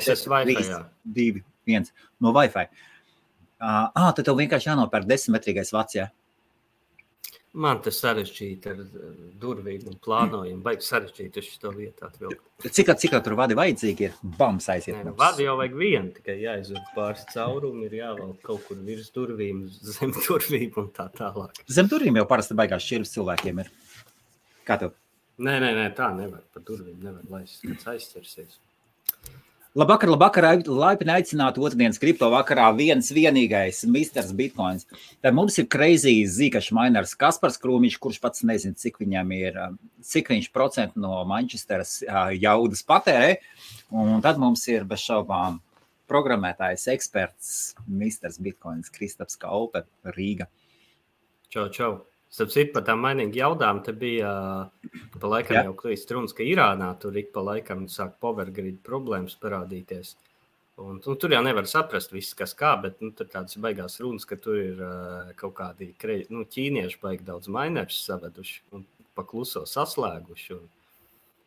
es esmu Wi-Fi. 2, 1 no Wi-Fi. Uh, ah, tad tev vienkārši jānopērk desmitmetrīgais vats. Ja? Man tas sarežģīti ar durvīm un plānojumu. Baigi sarežģīti uz šo vietu atvilkt. Cik, cik tur vadi vajadzīgi ir? Bams aiziet. Nē, nu, vadi jau vajag vienu, tikai jāizved pāris caurumu, ir jāvelk kaut kur virs durvīm, zem durvīm un tā tālāk. Zem durvīm jau parasti baigās šķirvis cilvēkiem ir. Kā tev? Nē, nē, nē tā nevar. Pa durvīm nevar laist, kāds aizķersies. Labvakar, labvakar, laipni aicināti otrdienas kripto vakarā. Viens vienīgais misters Bitcoins. Tad mums ir crazy zīkašs miners Kaspars Krūmiņš, kurš pats nezina, cik viņam ir, cik viņš procentu no Manchesteras jaudas patērē. Un tad mums ir bez šaubām programmētājs eksperts misters Bitcoins Kristaps Kaupe Rīga. Čau, čau! Starp citu, par tām mainīgām jaudām, te bija pa laikam Jā. jau klīst runas, ka Irānā tur ik pa laikam sāk powergrid problēmas parādīties. Un, un tur jau nevar saprast, viss, kas kā, bet nu, tur tādas baigās runas, ka tur ir uh, kaut kādi nu, ķīnieši baigi daudz minerus saveduši un pakluso saslēguši. Un,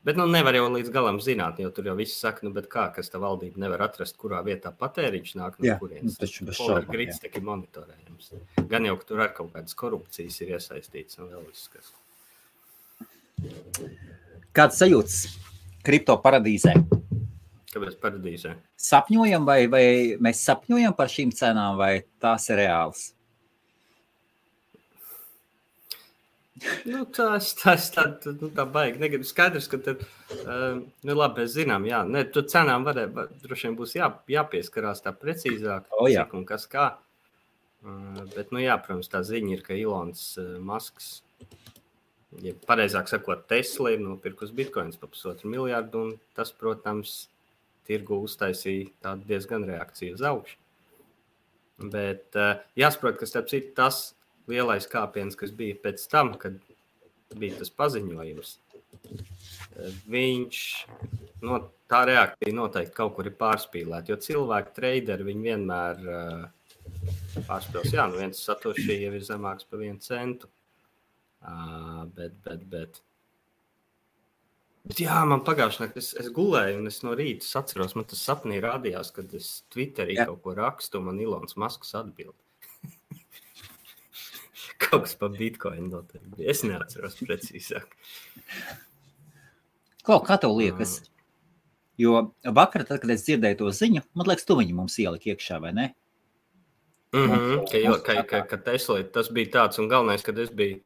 Bet nu, nevar jau līdz galam zināt, jo tur jau viss saka, nu, kā, kas tā valdība nevar atrast, kurā vietā patēriņš nāk no jā, kurienes. Tas taču bez šaubām. Grits tikai monitorējams. Gan jau, ka tur ar kaut kādas korupcijas ir iesaistīts un vēl viss, kas. Kāds sajūts kripto paradīzē? Kāpēc paradīzē? Sapņojam, vai, vai mēs sapņojam par šīm cenām, vai tās ir reāls? Nu, tas tas tā, nu, tā baigi. Negribu skaidrs, ka tad, uh, nu, labi, mēs zinām, jā, ne, tur cenām varē, var, droši vien būs jā, jāpieskarās tā precīzāk, o, jā. cik un kas kā. Uh, bet, nu, jā, protams, tā ziņa ir, ka Ilons uh, Masks, ja pareizāk sakot, Tesla ir nopirkus bitkoins par pusotru miljārdu, un tas, protams, tirgu uztaisīja tādu diezgan reakciju uz augšu. Bet uh, jāsaprot, ka starp citu tas lielais kāpiens, kas bija pēc tam, kad bija tas paziņojums. Viņš no, tā reakcija noteikti kaut kur ir pārspīlēta. Jo cilvēki, traderi, viņi vienmēr uh, pārspēlēs, jā, nu viens satoši jau ir zemāks par vienu centu. Uh, bet, bet, bet, bet, jā, man pagājušajā naktī es, es gulēju, un es no rīta atceros, man tas sapnī rādījās, kad es Twitterī jā. kaut ko rakstu, un man Ilons Masks atbild. Kaut kas par bitkoinu noteikti. Es neatceros precīzāk. Ko, kā tev liekas? Jo vakar, tad, kad es dzirdēju to ziņu, man liekas, tu viņu mums ieliki iekšā, vai ne? Mm -hmm, ka, jo, ka, ka, ka Tesla tas bija tāds, un galvenais, kad es biju,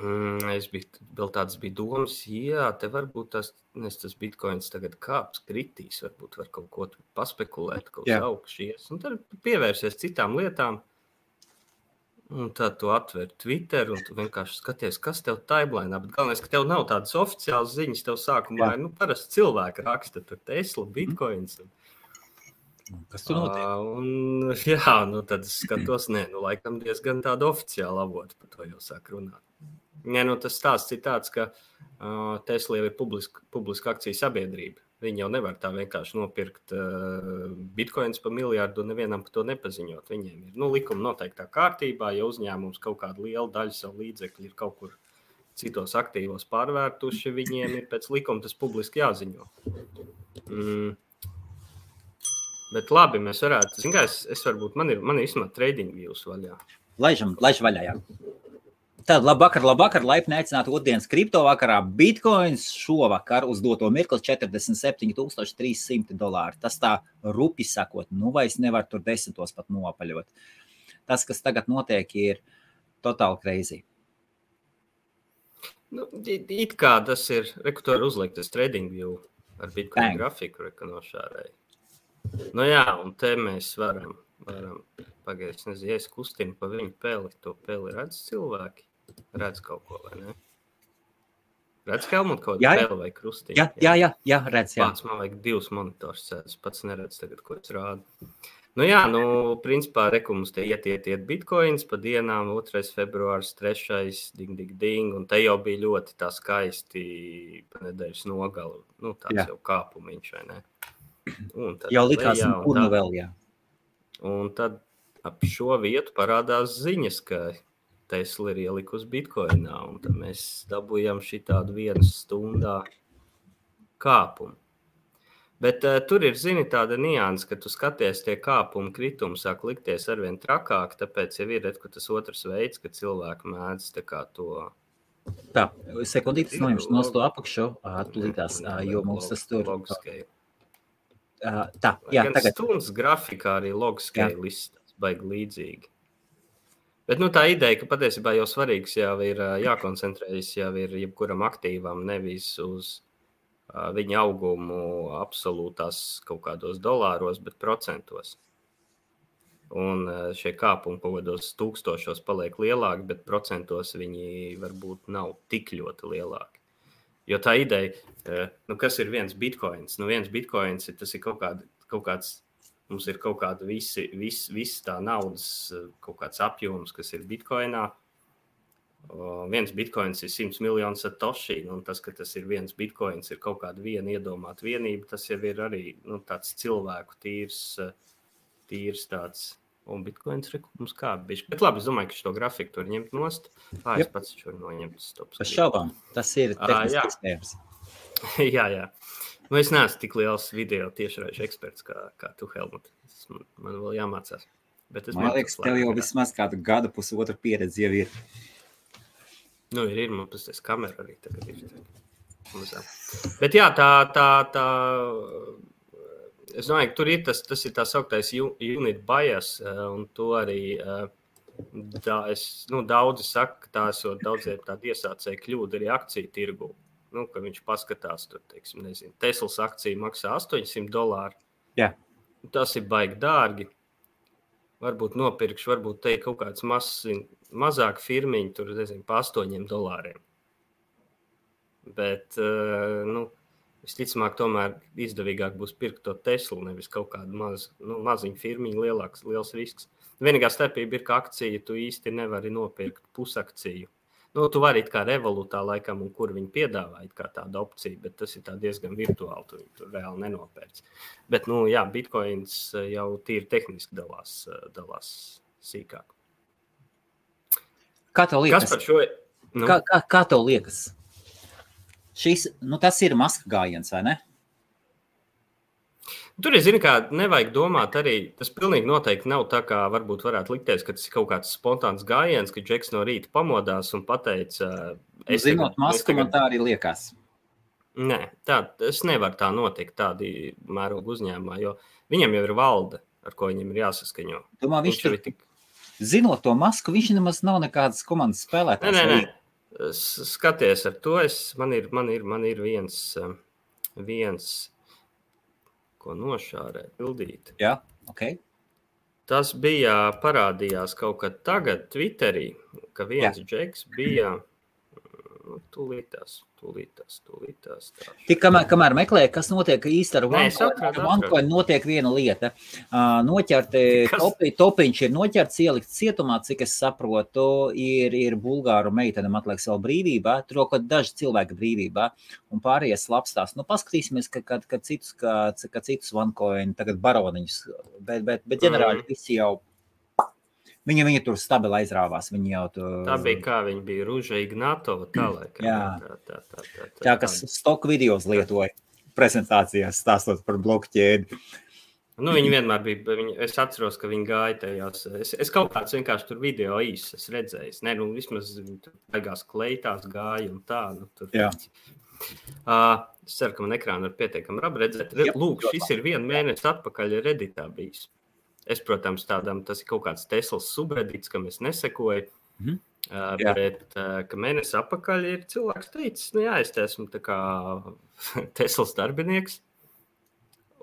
mm, es biju, vēl tāds bija domas, jā, te varbūt tas, nes, tas bitkoins tagad kāps, kritīs, varbūt var kaut ko paspekulēt, kaut kas augšies, un tad pievērsies citām lietām. Un tad tu atver Twitter un tu vienkārši skaties, kas tev timelinā. Bet galvenais, ka tev nav tādas oficiālas ziņas. Tev sākumā ir nu, parasti cilvēki raksta, tur Tesla, mhm. Bitcoins. Un, Kas tur notiek? Uh, un, jā, nu tad es skatos, nē, nu laikam diezgan tāda oficiāla avota par to jau sāk runāt. Nē, nu tas stāsts ir tāds, ka uh, Tesla jau ir publiska, publiska akciju sabiedrība. Viņi jau nevar tā vienkārši nopirkt uh, bitkoinus par miljardu un nevienam par to nepaziņot. Viņiem ir nu, likuma noteiktā kārtībā, ja uzņēmums kaut kādu lielu daļu savu līdzekļu ir kaut kur citos aktīvos pārvērtuši, viņiem ir pēc likuma tas publiski jāziņo. Mm. Bet labi, mēs varētu, zinām, es, es varbūt man ir, man ir izsmalta trading views vaļā. Laižam, laižam vaļā, jā. Tad labvakar, labvakar, laipni aicināti otrdienas kripto vakarā. Bitcoins šovakar uz doto mirkli 47,300 dolāri. Tas tā rupi sakot, nu vairs nevar tur desmitos pat nopaļot. Tas, kas tagad notiek, ir totāli crazy. Nu, it kā tas ir, rekur uzliktas trading view ar Bitcoin Bang. grafiku rekonošārai. Nu jā, un te mēs varam, varam pagaidīt, nezinu, es kustinu pa viņu peli, to peli redz cilvēki redz kaut ko, vai ne? Redz, Helmut kaut kāda vai krustiņa. Jā, jā, jā, jā redz. Jā. Pats man vajag divus monitors, es pats neredzu tagad, ko es rādu. Nu jā, nu, principā rekums te iet, iet, iet bitcoins pa dienām, 2. februārs, 3. ding, ding, ding, un te jau bija ļoti tā skaisti pa nedēļas nogalu, nu, tāds jā. jau kāpumiņš, vai ne? Un tad jau likās, lejā, un kur nu vēl, jā. Un tad ap šo vietu parādās ziņas, ka Tesla ir ielikusi bitkoinā, un tad mēs dabūjām šī tādu vienas stundā kāpumu. Bet uh, tur ir zini, tāda nianses, ka tu skaties, tie kāpumi, kritumi sāk likties arvien trakāk. Tāpēc jau ir redz, tas otrs veids, ka cilvēki mēdz to. Tā, sekundītes no jums nos to apakšu, atlītās, jo mums tas tur. Logiskajā. Uh, tā, jā, Gan tagad. Stundas grafikā arī logiskajā listās baigi līdzīgi. Bet nu, tā ideja, ka patiesībā jau svarīgs jau ir jākoncentrējas jau ir jebkuram aktīvam, nevis uz ā, viņa augumu absolūtās kaut kādos dolāros, bet procentos. Un ā, šie kāpumi kaut kādos tūkstošos paliek lielāki, bet procentos viņi varbūt nav tik ļoti lielāki. Jo tā ideja, ā, nu, kas ir viens bitkoins? Nu, viens bitkoins ir, tas ir kaut, kāda, kaut kāds Mums ir kaut kāda visi, vis, vis tā naudas eh, kaut kāds apjoms, kas ir bitkoinā. O, viens bitkoins ir 100 miljoni satoshi, un tas, ka tas ir viens bitkoins, ir kaut kāda viena iedomāta vienība, tas jau ir arī nu, tāds cilvēku tīrs, eh, tīrs tāds. Un bitkoins ir mums kāda bišķi. Bet labi, es domāju, ka šo grafiku tur ņemt nost. Ā, es pats šo varu noņemt. Stop, Bez šaubām, tas ir jā. tehniski iespējams. jā, jā. Nu, es neesmu tik liels video tiešraidžu eksperts kā, kā tu, Helmut. Tas Man, man vēl jāmācās. Bet es Man mācos liekas, tev jau vismaz kādu gadu, pusotru pieredzi jau ir. Nu, ir, ir man tas kamera arī tagad ir. Mazā. Bet jā, tā, tā, tā. Es domāju, ka tur ir tas, tas ir tā sauktais unit bias, eh, un to arī eh, da, es, nu, daudzi saka, ka tā esot daudziem tādu iesācēju kļūdu arī akciju tirgu. Nu, ka viņš paskatās, tur, teiksim, nezinu, Teslas akcija maksā 800 dolāru. Jā. Tas ir baigi dārgi. Varbūt nopirkšu, varbūt te ir kaut kāds mazs, mazāk firmiņš, tur nezinu, pa 8 dolāriem. Bet, eh, nu, visticamāk, tomēr izdevīgāk būs pirkt to Teslu, nevis kaut kādu mazu, nu, maziņu firmiņu, lielāks, liels risks. Vienīgā starpība ir, ka akciju tu īsti nevari nopirkt pusakciju. Nu, tu vari kā revolūtā, laikam, un kur viņi piedāvā tādu opciju, bet tas ir diezgan virtuāli. Tu viņu reāli nenopērci. Bet, nu, jā, bitkoins eh, jau tīri tehniski dalās, eh, dalās sīkāk. Kā tev Kas liekas? par šo? Nu, Kā, kā, kā tev liekas? Šis, nu, tas ir maska gājiens, vai ne? Tur ir, zini, kā nevajag domāt arī. Tas pilnīgi noteikti nav tā, kā varbūt varētu likties, ka tas ir kaut kāds spontāns gājiens, ka Džeks no rīta pamodās un pateica, Es Zinot, tagad- masku es man tā arī liekas. Nē, tā, tas nevar tā notikt tādā mēroga uzņēmumā, jo viņam jau ir valde, ar ko viņam ir jāsaskaņo. Domā, viņš Viņš tur, tik. zinot to masku, viņš nemaz nav nekādas komandas Nē, spēlētājs. nē, nē. S- Skaties, ar to es, man, ir, man, ir, man ir viens, um, viens ko nošārēt, bildīt. Jā, ok. Tas bija parādījās kaut kad tagad, Twitterī, ka viens džeks bija. Nu, tūlītās, tūlītās, tūlītās. tā. Tik kamēr, kamēr meklē, kas notiek īsti ar OneCoin notiek viena lieta. Noķert, Kas? topi, topiņš ir noķerts, ielikts cietumā, cik es saprotu, ir, ir bulgāru meitene, man liekas, vēl brīvībā, kaut daži cilvēki brīvībā, un pārējie slapstās. Nu, paskatīsimies, ka, ka, ka citus, ka, ka citus OneCoin tagad baroniņus, bet, bet, bet ģenerāli Mhm. visi jau, viņi, viņi tur stabili aizrāvās, viņi jau tur. Tā bija kā viņa bija Rūža Ignatova. Tā, laikam, Jā. tā, tā, tā, tā, tā, Tā, kas stoku videos lietoja prezentācijās, stāstot par bloku ķēdi. Nu, viņi vienmēr bija. Viņi, es atceros, ka viņi gāja tajās. Es, es kaut kāds vienkārši tur video īsi esmu redzējis. Nē, nu, vismaz tur beigās kleitās gāja un tā. Nu, tur, Jā. Uh, es ceru, ka man ekrānā ir pietiekami labi redzēt. Lūk, šis ir viens mēnesis atpakaļ Redditā bijis. Es, protams, tādam tas ir kaut kāds Teslas subredīts, kam es nesekoju. Mhm. Uh, Jā. bet, uh, ka mēnesis atpakaļ ir cilvēks teicis, nu, jā, es esmu Teslas darbinieks.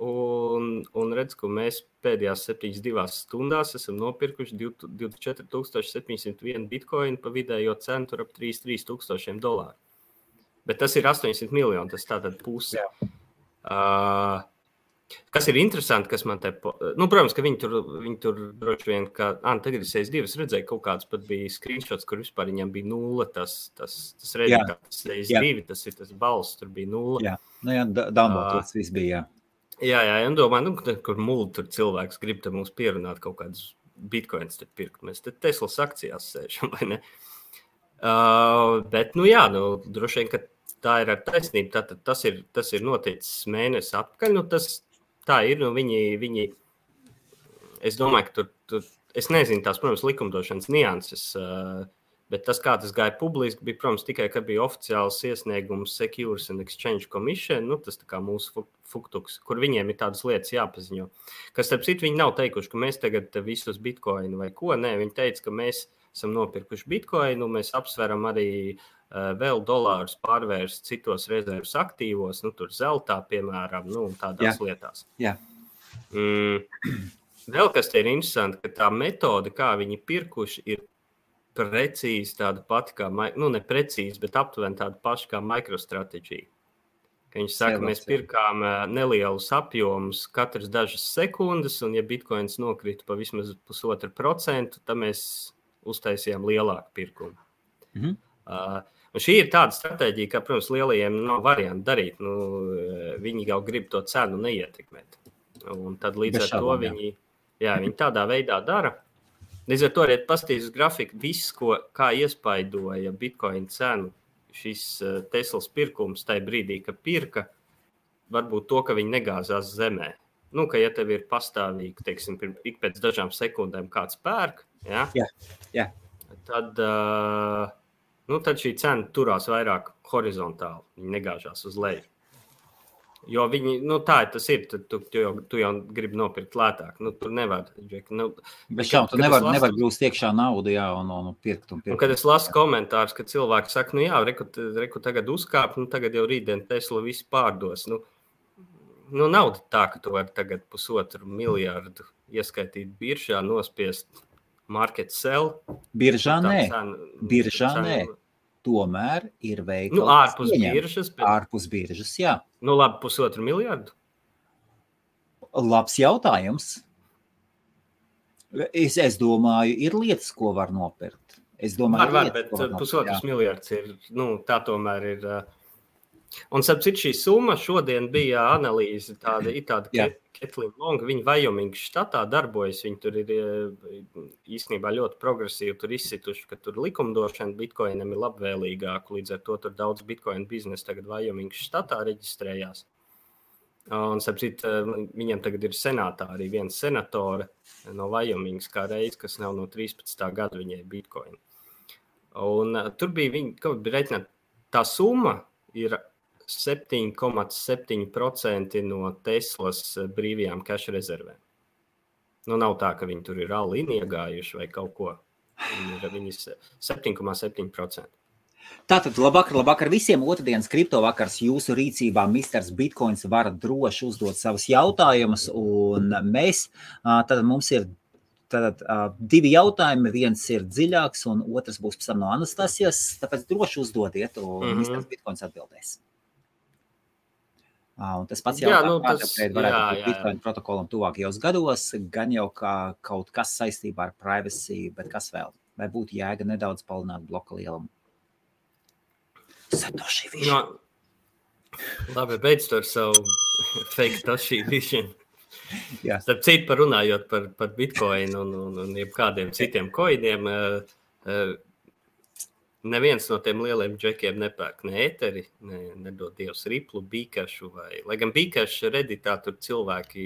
Un, un redz, ka mēs pēdējās 72 stundās esam nopirkuši 24,701 bitkoinu pa vidējo cenu, ap 33,000 dolāru. Bet tas ir 800 miljoni, tas tātad puse. Uh, kas ir interesanti, kas man te, po- nu, protams, ka viņi tur, viņi tur droši vien, ka, es SES2 es redzēju, kaut kāds pat bija screenshots, kur vispār viņam bija nulle, tas, tas, tas tas SES2, tas ir tas balss, tur bija nulle. Jā, nu, jā Dumbledore tas viss bija. Jā. Jā, jā, un domāju, nu, kur- mūlīt tur cilvēks grib te mums pierunāt kaut kādus bitkoinus te pirkt. Mēs te Teslas akcijās sēžam, vai ne? Uh, bet, nu jā, nu, droši vien, ka tā ir ar taisnību. Tātad tas ir, tas ir noticis mēnesis atpakaļ. Nu, tas, tā ir. Nu, viņi, viņi, es domāju, ka tur, tur es nezinu tās, protams, likumdošanas nianses. Uh, Bet tas, kā tas gāja publiski, bija, protams, tikai, ka bija oficiāls iesniegums Securities and Exchange Commission, nu, tas kā mūsu fuktuks, kur viņiem ir tādas lietas jāpaziņo. Kas, starp citu, viņi nav teikuši, ka mēs tagad visus bitkoinu vai ko. Nē, viņi teica, ka mēs esam nopirkuši bitkoinu, mēs apsveram arī vēl dolārus pārvērst citos rezerves aktīvos, nu, tur zeltā, piemēram, nu, tādās Jā. lietās. Jā. Mm. Vēl kas te ir interesanti, ka tā metode, kā viņi pirkuši, ir precīzi tāda pati kā, nu, ne precīzi, bet aptuveni tāda paša kā MicroStrategy. Viņš saka, Sēlās, mēs pirkām nelielus apjomus katras dažas sekundes, un, ja bitkoins nokrita pa vismaz pusotru procentu, tad mēs uztaisījām lielāku pirkumu. Mm -hmm. uh, šī ir tāda stratēģija, ka, protams, lielajiem nav variantu darīt. Nu, viņi jau grib to cenu neietekmēt. Un tad līdz Bez ar šādām, to viņi, jā. Viņi tādā veidā dara. Līdz ar to arī paskatījos uz grafiku, viss, ko iespaidoja Bitcoin cenu, šis uh, Teslas pirkums tajā brīdī, kad pirka, varbūt to, ka viņi negāzās zemē. Nu, ka, ja tev ir pastāvīgi, teiksim, ik pēc dažām sekundēm kāds pērk, ja, jā, jā. Tad, uh, nu, tad šī cena turās vairāk horizontāli, viņa negāžās uz leju. Jo viņi, nu, tā tas ir. Tu, tu, tu, jau, tu jau gribi nopirkt lētāk. Nu, tur nevar. Nu, Bet šā, tu nevar, lasu, nevar grūst iekšā naudu, jā, un, un, un pirkt. Un pirkt. Un, kad es lasu komentārus, ka cilvēki saka, nu jā, reku, reku tagad uzkāp, nu tagad jau rītdien Tesla visu pārdos. Nu, nu nav tā, ka tu vari tagad pusotru miljārdu ieskaitīt biržā, nospiest market sell. Biržā nē. Biržā nē tomēr ir veikta nu, ārpus cieņam. biržas. Bet... Ārpus biržas, jā. Nu, labi, pusotru miljardu. Labs jautājums. Es, es domāju, ir lietas, ko var nopirkt. Es domāju, var, lietas, bet pusotrs miljards ir, nu, tā tomēr ir. Un, sapratu, šī summa šodien bija analīze, tāda ir tāda, ka Ketlina Longa, viņa Vajomīgas štatā darbojas. Viņi tur ir e, īstenībā ļoti progresīvi tur izsituši, ka tur likumdošana bitkoinam ir labvēlīgāka. Līdz ar to tur daudz bitkoinu biznesa tagad Vajomīgas štatā reģistrējās. Un, sapcīt, e, viņam tagad ir senātā arī viena senatore no Vajomīgas, kā reiz, kas nav no 13. gada viņai bitkoinu. Un, uh, tur bija viņa, kaut kā bija reiķināta, tā summa ir 7,7% no Teslas brīvajām cash rezervēm. Nu, nav tā, ka viņi tur ir rallī iegājuši vai kaut ko. Viņi ir 7,7%. Tātad, labvakar, labvakar visiem. Otradienas kripto vakars jūsu rīcībā. Misters Bitcoins var droši uzdot savus jautājumus, un mēs, tad mums ir Tātad divi jautājumi. Viens ir dziļāks, un otrs būs pēc tam no Anastasijas. Tāpēc droši uzdodiet, un mm -hmm. Mr. Bitcoins atbildēs. Un tas pats jautājums, nu, tas, varētu jā, būt Bitcoin protokolam tuvākajos gados, gan jau kā kaut kas saistībā ar privacy, bet kas vēl? Vai būtu jēga nedaudz palielināt bloka lielumu? Satoshi Vision. No, labi, beidz to ar savu fake Toshi Vision. Jā. Starp citu, par runājot par, par Bitcoin un, un, un kādiem citiem koiniem, uh, uh, neviens no tiem lieliem džekiem nepērk ne eteri, ne, nedod dievs riplu, bīkašu. Vai, lai gan bīkašu redītā tur cilvēki,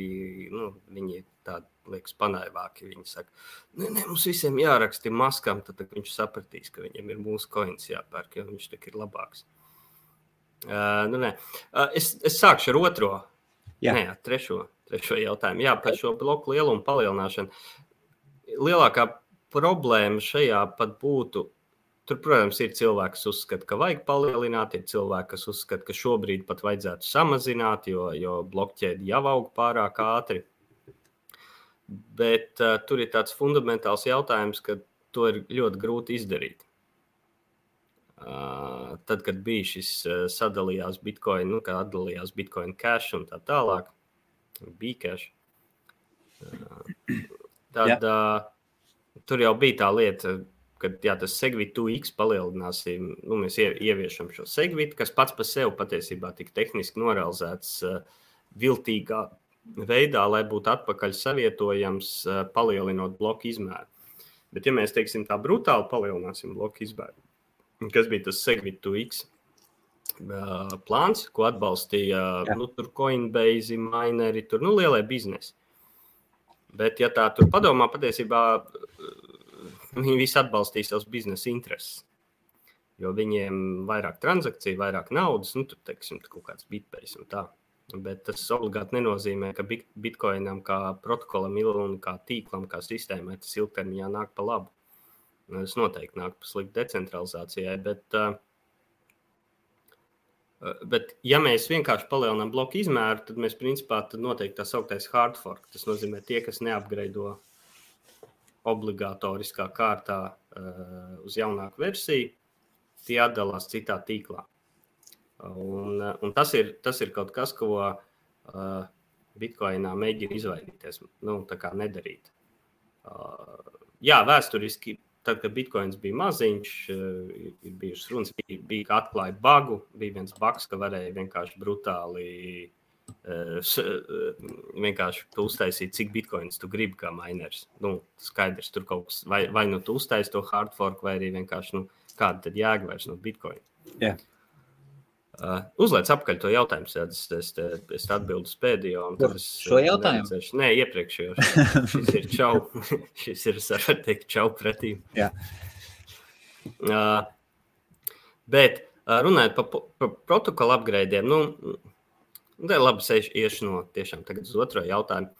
nu, viņi tādi liekas panaivāki. Viņi saka, ne, ne, mums visiem jāraksta maskām, tad, tad viņš sapratīs, ka viņam ir mūsu koins jāpērk, jo viņš tik ir labāks. Uh, nu, nē. uh, es, es sākšu ar otro, Jā. nē, trešo, trešo jautājumu. Jā, par šo bloku lielumu palielināšanu. Lielākā problēma šajā pat būtu Tur, protams, ir cilvēki, kas uzskata, ka vajag palielināt, ir cilvēki, kas uzskata, ka šobrīd pat vajadzētu samazināt, jo, jo blokķēde jau aug pārāk ātri. Bet uh, tur ir tāds fundamentāls jautājums, ka to ir ļoti grūti izdarīt. Uh, tad, kad bija šis uh, sadalījās Bitcoin, nu, kā atdalījās Bitcoin cash un tā tālāk, bija cash. Uh, tad uh, tur jau bija tā lieta, kad jā, tas segvitu X palielināsim, nu, mēs ieviešam šo segvitu, kas pats par sevi patiesībā tik tehniski norealizēts uh, viltīgā veidā, lai būtu atpakaļ savietojams, uh, palielinot bloku izmēru. Bet, ja mēs teiksim tā brutāli palielināsim bloku izmēru, kas bija tas segvitu X, uh, plāns, ko atbalstīja Jā. nu, Coinbase, mineri, tur nu, lielie biznesi. Bet, ja tā tur padomā, patiesībā viņi visi atbalstīs savus biznesa intereses. Jo viņiem vairāk transakciju, vairāk naudas, nu, tur teiksim, kaut kāds bitpējas un tā. Bet tas obligāti nenozīmē, ka bitkoinam kā protokolam un kā tīklam, kā sistēmai tas ilgtermiņā nāk pa labu. Tas noteikti nāk pa sliktu decentralizācijai. Bet, Bet, ja mēs vienkārši palielinām bloku izmēru, tad mēs principā tad noteikti tā sauktais hard fork. Tas nozīmē, tie, kas neapgraido obligātoriskā kārtā uh, uz jaunāku versiju, tie atdalās citā tīklā. Un, un tas, ir, tas ir kaut kas, ko uh, Bitcoinā mēģina izvairīties, nu, tā kā nedarīt. Uh, jā, vēsturiski tad, kad bitkoins bija maziņš, eh, ir bijušas runas, bija, bija atklāja bagu. Bija viens bags, ka varēja vienkārši brutāli eh, eh, vienkārši uztaisīt, cik bitkoins tu gribi kā miners. Nu, skaidrs, tur kaut kas, vai, vai nu tu uztaisīji to hard fork, vai arī vienkārši nu, kāda tad jēga vairs no bitkoina. Yeah. Uh, uzliec apakaļ to jautājumu, tad es, es, es atbildu pēdējo. Šo jautājumu? Neredzēšu. Nē, iepriekšējo. Šis ir čau. Šis ir, var teikt, čau pretī. Jā. Uh, bet runājot par pa, pa protokolu upgradeiem, nu, tā labi, es iešu no tiešām tagad uz otro jautājumu.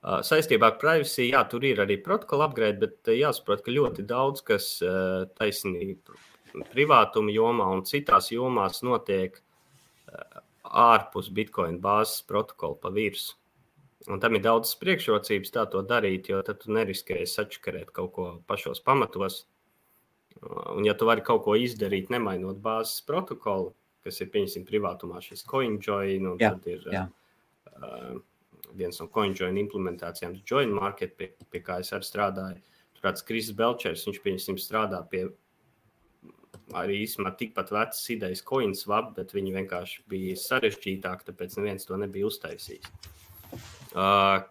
Uh, saistībā ar privacy, jā, tur ir arī protokola upgrade, bet uh, jāsaprot, ka ļoti daudz kas uh, taisnība privātuma jomā un citās jomās notiek ārpus Bitcoin bāzes protokola pa virsmu. Un tam ir daudz priekšrocības tā to darīt, jo tad tu neriskēji sačakarēt kaut ko pašos pamatos. Un, ja tu vari kaut ko izdarīt, nemainot bāzes protokolu, kas ir pieņemsim privātumā, šis CoinJoin, un jā, tad ir jā. Uh, viens no CoinJoin implementācijām, Join Market, pie, pie kā es arī strādāju. Tur kāds Kris Belčers, viņš pieņemsim strādā pie arī īstenībā tikpat vecas idejas, CoinSwap, bet viņi vienkārši bija sarežģītāki, tāpēc neviens to nebija uztaisījis. Uh,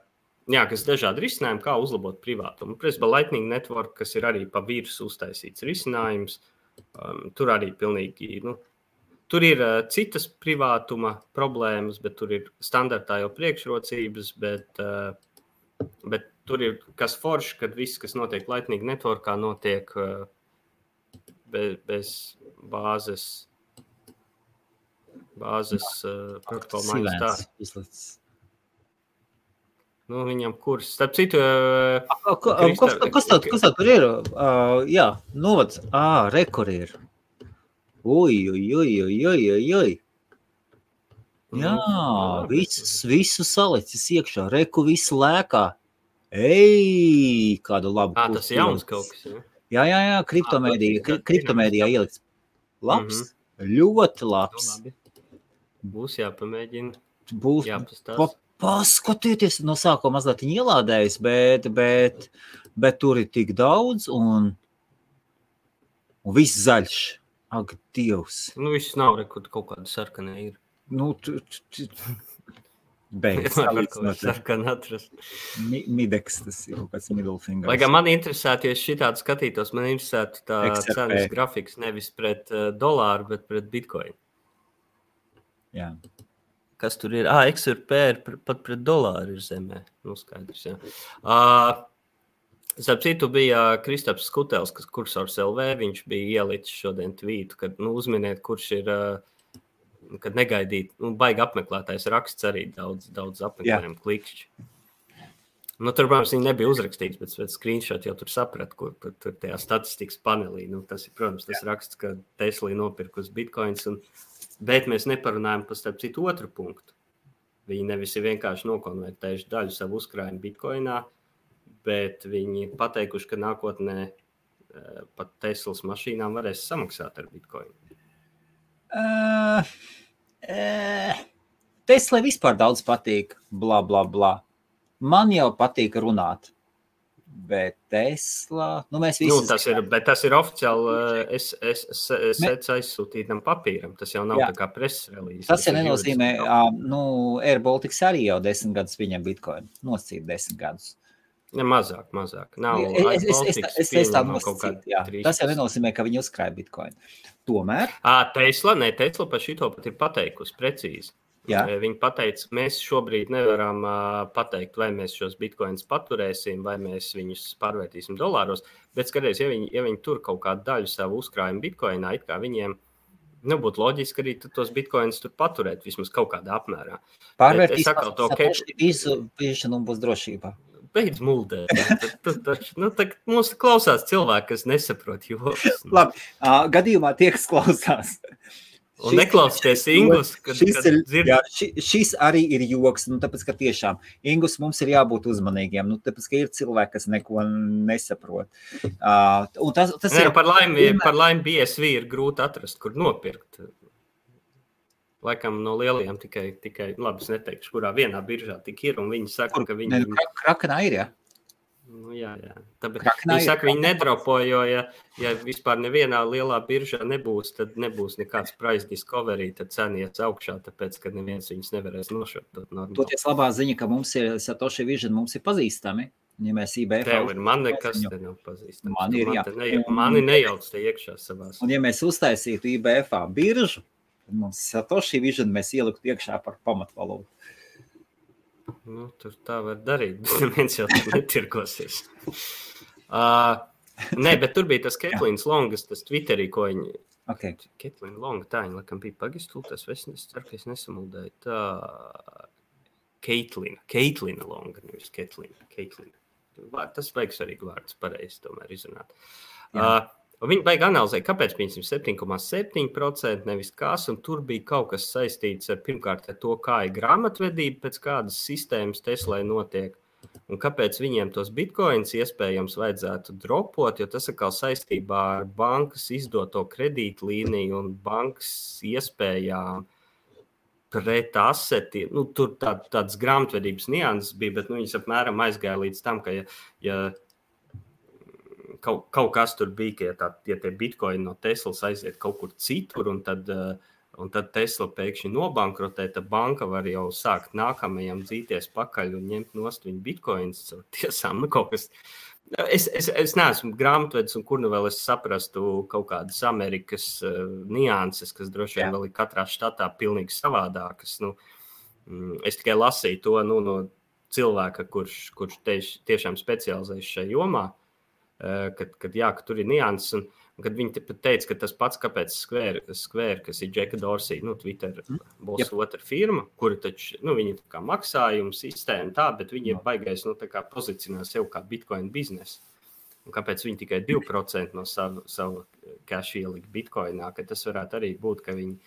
jā, kas ir dažādi risinājumi, kā uzlabot privātumu. Principā Lightning Network, kas ir arī pa virsmu uztaisīts risinājums, um, tur arī pilnīgi. Nu, Tur ir uh, citas privātuma problēmas, bet tur ir standartā jau priekšrocības. Bet, uh, bet tur ir kas foršs, kad viss, kas notiek Lightning Networkā, notiek uh, bez, bez bāzes, bāzes uh, protokola maiņas. Nu, viņam kurs. Starp citu, uh, a, a, kas, kas, tā, kas tā tur ir? Uh, jā, novads. Ā, rekur ir. Ui, ui, ui, ui, ui, ui. Jā, visus, visu salicis iekšā, reku visu lēkā. Ej, kādu labu. À, tas jauns kaut kas. Ja? Jā, jā, jā kriptomēdija, kri, kriptomēdijā ielikts. Labs, mm -hmm. ļoti labs. Nu, Būs jāpamēģina. Būs pa, paskatieties, no sākuma mazliet ielādējis, bet, bet, bet tur ir tik daudz un, un viss zaļš. Ak, Dievs. Nu, viss nav, re, kaut kāda sarkana ir. Nu, tu, tu, tu, Beigas. Mi, mideks, tas ir kaut kāds middle finger. Lai gan man interesētu, ja šitādi skatītos, man interesētu tā XRP. cenas grafiks nevis pret uh, dolāru, bet pret bitcoin. Jā. Kas tur ir? Ah, XRP ir pat pret dolāru ir zemē. Nu, skaidrs, jā. Uh, Starp citu, bija Kristaps Skutels, kas kursors LV, viņš bija ielicis šodien tvītu, kad, nu, uzminiet, kurš ir uh, kad negaidīt, nu, baigi apmeklētājs raksts arī daudz, daudz apmeklējumu klikšķi. Nu, tur, protams, viņi nebija uzrakstīts, bet pēc screenshot jau tur sapratu, kur tur, tur tajā statistikas panelī. Nu, tas ir, protams, tas Jā. raksts, ka Tesla nopirkus bitkoins, un, bet mēs neparunājam par starp citu otru punktu. Viņi nevis ir vienkārši nokonvertējuši daļu savu uzkrājumu bitkoinā, bet viņi pateikuši, ka nākotnē eh, pat Teslas mašīnām varēs samaksāt ar bitkoinu. Uh, uh, Tesla vispār daudz patīk, bla, bla, bla. Man jau patīk runāt. Bet Tesla, nu mēs visi. Nu, tas ir, tas ir oficiāli. Es, es, es, es Me... aizsūtītam papīram. Tas jau nav jā. tā kā preses relīze. Tas, jau nenozīmē, uh, nu, Air Baltics arī jau desmit gadus viņam bitcoin. Noscīt desmit gadus. Ne mazāk, mazāk. Nav es, es, es, es, es tā nosacīju. Tas jau nenozīmē, ka viņi uzkrāja bitkoinu. Tomēr. À, Tesla, ne, Tesla par šito pat ir pateikusi precīzi. Jā. Viņi teica, mēs šobrīd nevaram uh, pateikt, vai mēs šos bitkoinus paturēsim, vai mēs viņus pārvērtīsim dolāros. Bet, skaties, ja viņi, ja viņi tur kaut kādu daļu savu uzkrājumu bitkoinā, it kā viņiem nu, būtu loģiski arī tos bitkoinus tur paturēt vismaz kaut kādā apmērā. Pārvērtīsim to, ka pieņemšanu būs drošībā. Beidz muldēt. nu, tā, mums klausās cilvēki, kas nesaprot joks. Labi, uh, gadījumā tie, kas klausās. Un neklausieties šis, kad ir, jā, ši, šis arī ir joks, nu, tāpēc, ka tiešām Ingus mums ir jābūt uzmanīgiem, nu, tāpēc, ka ir cilvēki, kas neko nesaprot. Uh, tas, tas ne, ir... Par laimi, vienmēr... par laimi BSV ir grūti atrast, kur nopirkt. Laikam no lielajiem tikai, tikai labi, es neteikšu, kurā vienā biržā tik ir, viņi saka, kur, ka viņi... Ne, krakanā ir. Ja? Nu, jā, jā. Tāpēc viņi saka, viņi nedropo, jo, ja, ja vispār nevienā lielā biržā nebūs, tad nebūs nekāds price discovery, tad cena iet augšā, tāpēc, ka neviens viņus nevarēs nošot. Toties labā ziņa, ka mums ir Satoshi Vision, mums ir pazīstami. Ja mēs IBF Tev ir man nekas te nav pazīstams. Man ir, jā. Mani nejauc te iekšā savās. Un ja mēs uztaisītu IBF biržu, mums Satoshi Vision mēs ieliktu iekšā par pamatvalūtu. Nu, tur tā var darīt, bet neviens jau tur netirkosies. Uh, nē, bet tur bija tas Ketlīns Longas, tas Twitterī, ko viņi. Okay. Ketlīna Longa, tā viņa laikam bija pagistultas, es ceru, ka es nesamuldēju. Tā Keitlina, Keitlina Longa, nevis Ketlīna. Keitlina. Tas beigas arī vārds pareizi tomēr izrunāt. Jā. Uh, viņi baigi analizēt, kāpēc piemēram 7,7% nevis kas, un tur bija kaut kas saistīts ar pirmkārt ar to, kā ir grāmatvedība, pēc kādas sistēmas Teslai notiek. Un kāpēc viņiem tos bitkoins iespējams vajadzētu dropot, jo tas atkal saistībā ar bankas izdoto kredītlīniju un bankas iespējām pret asetiem. Nu, tur tā, tādas grāmatvedības nianses bija, bet nu, viņas apmēram aizgāja līdz tam, ka, ja, ja kaut, kaut kas tur bija, ka ja, tā, ja tie bitkoini no Teslas aiziet kaut kur citur, un tad, uh, un tad Tesla pēkšņi nobankrotē, tad banka var jau sākt nākamajam dzīties pakaļ un ņemt nost viņu bitkoinus. Tiesām, nu, kaut kas. Es, es, es neesmu grāmatvedis, un kur nu vēl es saprastu kaut kādas Amerikas uh, nianses, kas droši vien vēl ir katrā štatā pilnīgi savādākas. Nu, mm, es tikai lasīju to nu, no cilvēka, kurš, kurš tieši, tiešām specializējas šajā jomā. Eh, kad, kad, jā, ka tur ir nianses. Un, un kad viņi teica, ka tas pats, kāpēc Square, kas ir Džeka Dorsija, nu, Twitter mm. būs yep. otra firma, kura taču, nu, viņi ir kā maksājuma sistēma, tā, bet viņi ir baigais, nu, tā kā pozicionē sev kā Bitcoin biznesu. Un kāpēc viņi tikai 2% no savu, savu cash ielika Bitcoinā, ka tas varētu arī būt, ka viņi.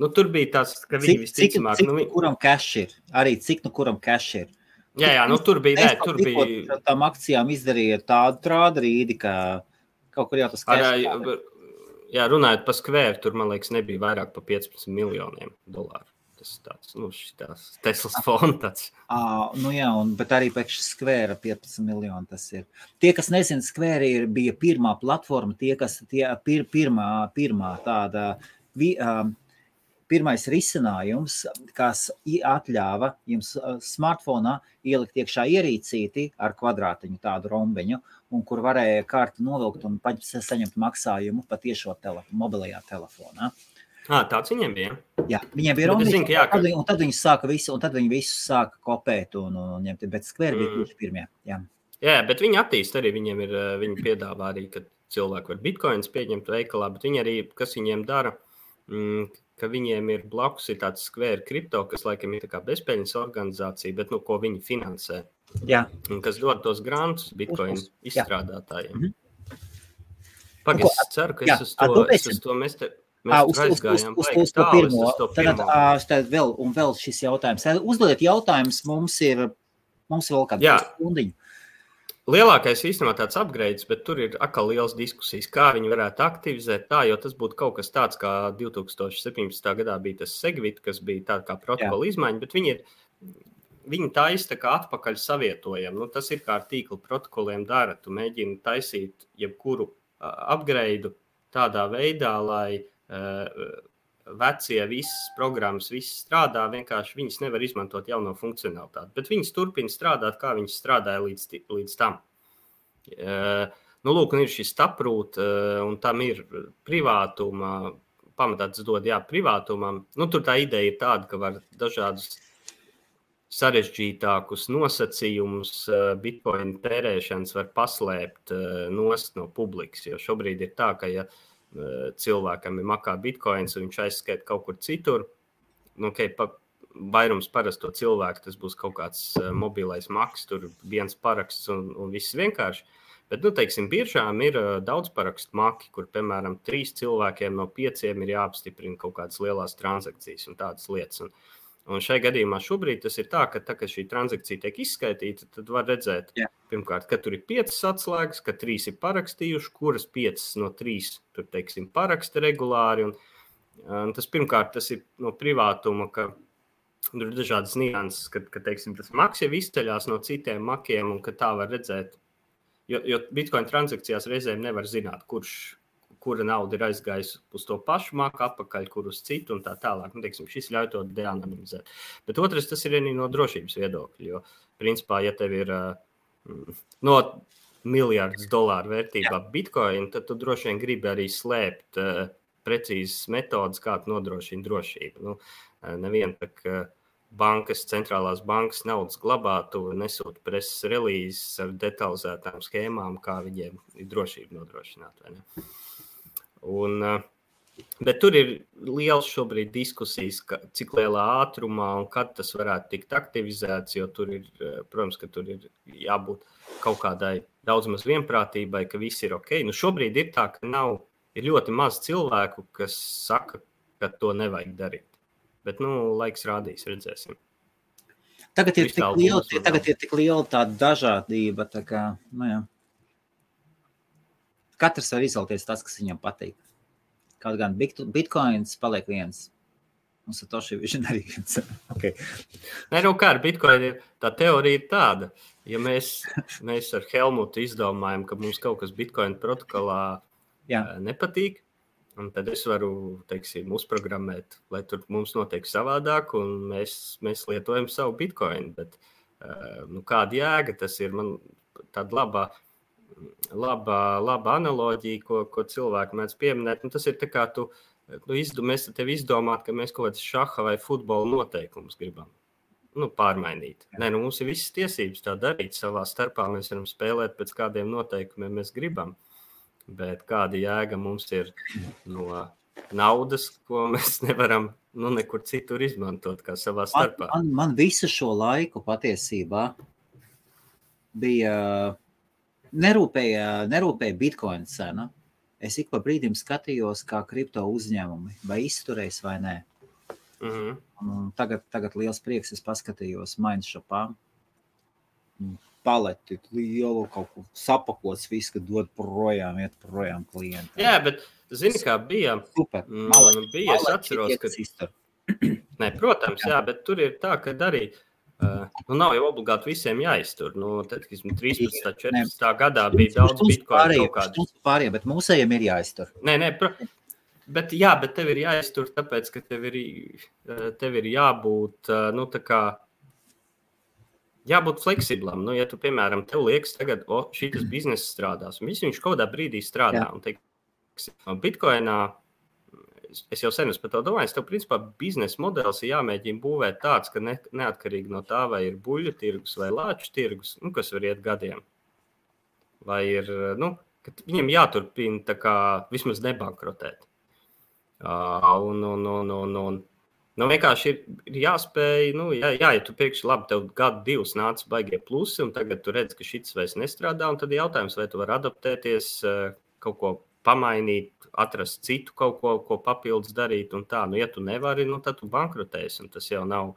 Nu, tur bija tas, ka viņi visticamāk. Cik, cik, nu, kuram cash ir? Arī cik nu kuram cash ir? Jā, jā, nu tur bija. Nē, tur bija. Tām akcijām izdarīja tādu trādu rīdi, ka kaut kur jau tas kā. Jā, runājot par skvēru, tur man liekas, nebija vairāk par 15 miljoniem dolāru. Tas tāds, nu, Teslas fonds. Ah, nu jā, un, bet arī pēc skvēra 15 miljoni tas ir. Tie, kas nezina, skvēra ir, bija pirmā platforma, tie, kas, tie, pir, pirmā, pirmā tāda, vi, um, pirmais risinājums, kas ļāva jums smartphone ielikt iekšā ierīcīti ar kvadrātiņu, tādu rombiņu, un kur varēja kārtu novilkt un saņemt maksājumu pa tiešo tele, mobilajā telefonā. À, tāds viņiem bija. Jā, viņiem bija runa. Ka... un tad viņi sāka visu, un tad viņi visu sāka kopēt un, un ņemt, bet skvēri mm. bija tieši pirmie. Jā. jā, bet viņi attīst arī, viņiem ir, viņi piedāvā arī, ka cilvēki var bitkoinus pieņemt veikalā, bet viņi arī, kas viņiem dara, mm, ka viņiem ir blakus ir tāds skvēra kripto, kas laikam ir bezpēļņas organizācija, bet nu, ko viņi finansē. Jā. Un kas dod tos grantus Bitcoin izstrādātājiem. Mm -hmm. Pagaidzi, es ceru, ka jā. es uz to, es uz to mēs te, Mēs uz, uz, uz, uz, uz to pirmo. Tad, tad vēl, vēl šis jautājums. Uzdodiet jautājumus, mums ir, mums ir vēl kāda stundiņa lielākais īstenībā tāds upgrades, bet tur ir atkal liels diskusijas, kā viņi varētu aktivizēt tā, jo tas būtu kaut kas tāds, kā 2017. gadā bija tas Segvit, kas bija tāda kā protokola Jā. izmaiņa, bet viņi ir. Viņi taisa kā atpakaļ savietojam. Nu, tas ir kā ar tīkla protokoliem dara. Tu mēģini taisīt jebkuru uh, upgrade tādā veidā, lai uh, vecie, visas programmas, viss strādā, vienkārši viņas nevar izmantot jauno funkcionalitāti. Bet viņas turpina strādāt, kā viņas strādāja līdz, līdz tam. Uh, nu, lūk, ir šis taprūt, uh, un tam ir privātuma, pamatā tas dod, jā, privātumam. Nu, tur tā ideja ir tāda, ka var dažādus sarežģītākus nosacījumus bitkoina tērēšanas var paslēpt nost no publikas. Jo šobrīd ir tā, ka, ja cilvēkam ir makā bitkoins un viņš aizskaita kaut kur citur. Nu, okay, pa, vairums parasto cilvēku tas būs kaut kāds mobilais maks, tur viens paraksts un, un viss vienkārši. Bet, nu, teiksim, biržām ir daudz parakstu maki, kur, piemēram, trīs cilvēkiem no pieciem ir jāapstiprina kaut kādas lielas transakcijas un tādas lietas. Un, Un šajā gadījumā šobrīd tas ir tā, ka, tā, ka šī transakcija tiek izskaitīta, tad var redzēt, Jā. pirmkārt, ka tur ir piecas atslēgas, ka trīs ir parakstījuši, kuras piecas no trīs tur, teiksim, paraksta regulāri. Un, un tas pirmkārt, tas ir no privātuma, ka tur ir dažādas nianses, ka, ka teiksim, tas maks jau izceļas no citiem makiem, un ka tā var redzēt. Jo, jo Bitcoin transakcijās reizēm nevar zināt, kurš kura nauda ir aizgājusi uz to pašu māku, atpakaļ, kur uz citu un tā tālāk. Nu, teiksim, šis ļauj to deanonimizēt. Bet otrs, tas ir arī no drošības viedokļa. Jo, principā, ja tev ir uh, no miljardus dolāru vērtībā bitkoina, tad tu droši vien gribi arī slēpt uh, precīzas metodas, kā nodrošina drošību. Nu, neviena tā, ka bankas, centrālās bankas naudas glabātuve nesūta preses relīzes ar detalizētām schēmām, kā viņiem ir drošība nodrošināt. Un, eh, bet tur ir liels šobrīd diskusijas, ka, cik lielā ātrumā un kad tas varētu tikt aktivizēts. Jo tur ir, eh, protams, ka tur ir jābūt kaut kādai daudz maz vienprātībai, ka viss ir ok. Nu, šobrīd ir tā, ka nav, ir ļoti maz cilvēku, kas saka, ka to nevajag darīt. Bet, nu, laiks rādīs, redzēsim. Tagad ir, tik liela, tagad ir tik liela tā dažādība. Tā kā, nu, jā. Katrs var izvēlēties tas, kas viņam patīk. Kaut gan bitkoins paliek viens. Un Satoshi viņš arī viens. okay. Nē, nu kā ar bitkoinu, tā teorija ir tāda. Ja mēs, mēs ar Helmutu izdomājam, ka mums kaut kas bitkoina protokolā Jā. nepatīk, Un tad es varu, teiksim, uzprogrammēt, lai tur mums notiek savādāk, un mēs, mēs lietojam savu bitkoinu. Bet, nu, kāda jēga tas ir? Man tāda laba laba, laba analoģija, ko, ko cilvēki mēdz pieminēt. Nu, tas ir tā kā tu, tu izdu, mēs tev izdomāt, ka mēs kaut kādas šaha vai futbola noteikumus gribam. Nu, pārmainīt. Nē, nu, mums ir visas tiesības tā darīt savā starpā. Mēs varam spēlēt pēc kādiem noteikumiem, mēs gribam. Bet kāda jēga mums ir no naudas, ko mēs nevaram nu, nekur citur izmantot, kā savā starpā? Man, man, man visu šo laiku patiesībā bija nerūpēja, nerūpēja bitkoina cena. Es ik pa brīdim skatījos, kā kripto uzņēmumi vai izturēs vai nē. Mm -hmm. Un tagad, tagad liels prieks, es paskatījos Mindshopā. Paleti lielu kaut ko sapakots, viss, ka dod projām, iet projām klientiem. Jā, bet zini, kā bija? Super. Malek, mm, bija, es atceros, ka... Nē, protams, jā, bet tur ir tā, ka arī Uh, nu, nav jau obligāti visiem jāiztur. Nu, tad, kad 13. un 14. gadā bija daudz bitkoinu. Kādu... Pārējiem, bet mūsējiem ir jāiztur. Nē, nē, pro... bet, jā, bet tev ir jāiztur, tāpēc, ka tev ir, tev ir jābūt, nu, tā kā, jābūt fleksiblam. Nu, ja tu, piemēram, tev liekas, tagad, o, šī biznesa strādās, un viņš kaut kādā brīdī strādā, Jā. un, teiksim, bitkoinā es jau sen par to domāju. Tev, principā, biznesa modelis ir jāmēģina būvēt tāds, ka ne, neatkarīgi no tā, vai ir buļļu tirgus vai lāču tirgus, nu, kas var iet gadiem. Vai ir, nu, viņam jāturpina kā, vismaz nebankrotēt. Uh, un, un, un, un, un, nu, vienkārši ir, ir jāspēj, nu, jā, jā, ja tu priekš, labi, tev gadu, divus nāca baigie plusi, un tagad tu redz, ka šis vairs nestrādā, un tad jautājums, vai tu vari adaptēties, kaut ko pamainīt, atrast citu kaut ko, ko papildus darīt. Tā, nu, ja tu nevari, nu, tad tu bankrotēsi. Tas jau nav.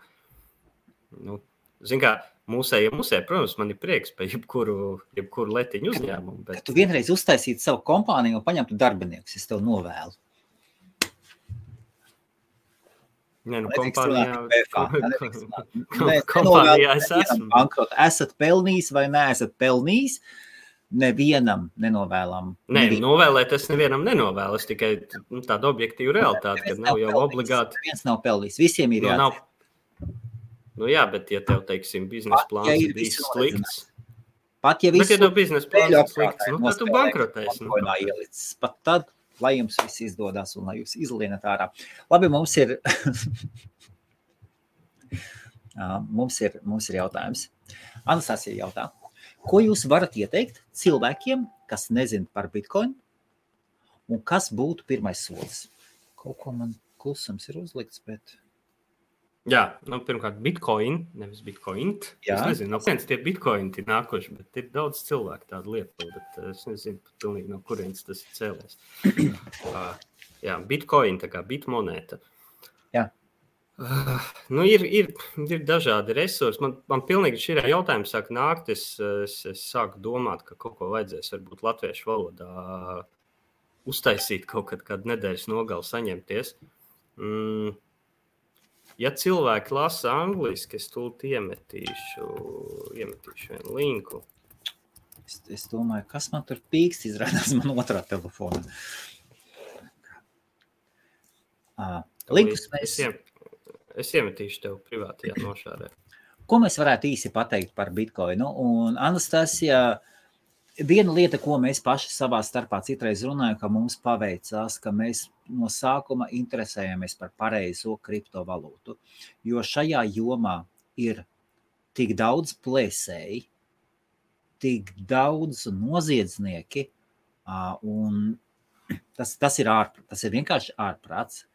Nu, Ziniet, kā mūsējie, mūsējie, protams, man ir prieks par jebkuru, jebkuru letiņu uzņēmumu. Bet... Kad tu vienreiz uztaisītu savu kompāniju un paņemtu darbiniekus, es tev novēlu. Nē, nu, kompānijā, kompānijā es esmu. Bankrot, esat pelnījis vai neesat pelnījis. Nevienam nenovēlam. Nē, nevienam. novēlēt es nevienam nenovēlu. Es tikai nu, tādu objektīvu realitāti, ka nav jau pelnījis. obligāti. Viens nav pelnījis, visiem ir nu, jāatcer. Nav... Nu jā, bet ja tev, teiksim, biznesa plāns ja ir bijis slikts, pat ja viss ir biznesa plāns slikts, nu, tad tu bankrotēsi. Nu, pat tad, lai jums viss izdodas un lai jūs izlienat ārā. Labi, mums ir, mums ir, mums ir jautājums. Anastasija jautā, Ko jūs varat ieteikt cilvēkiem, kas nezina par bitkoinu, un kas būtu pirmais solis? Kaut ko man klusums ir uzlikts, bet. Jā, nu, pirmkārt, bitkoin, nevis bitkoin. Jā. Es nezinu, no kurienes tie bitkoini ir nākuši, bet ir daudz cilvēku tādu lietu, bet eh, es nezinu, pilnīgi, no kurienes tas ir cēlies. uh, jā, bitkoin, tā kā bitmonēta. Uh, nu, ir, ir, ir dažādi resursi. Man, man pilnīgi šī jautājuma sāk nākt. Es, es, es sāku domāt, ka kaut ko vajadzēs varbūt latviešu valodā uztaisīt kaut kad, kad nedēļas nogalē saņemties. Mm, ja cilvēki lasa angliski, es tūlīt iemetīšu, iemetīšu vienu linku. Es, es domāju, kas man tur pīkst, izrādās man otrā telefona. Uh, linkus mēs... Visiem Es iemetīšu tev privātajā nošārē. Ko mēs varētu īsi pateikt par Bitcoinu? Un Anastasija, viena lieta, ko mēs paši savā starpā citreiz runājam, ka mums paveicās, ka mēs no sākuma interesējamies par pareizo kriptovalūtu. Jo šajā jomā ir tik daudz plēsēji, tik daudz noziedznieki, un tas, tas ir ārprāts, tas ir vienkārši ārprāts.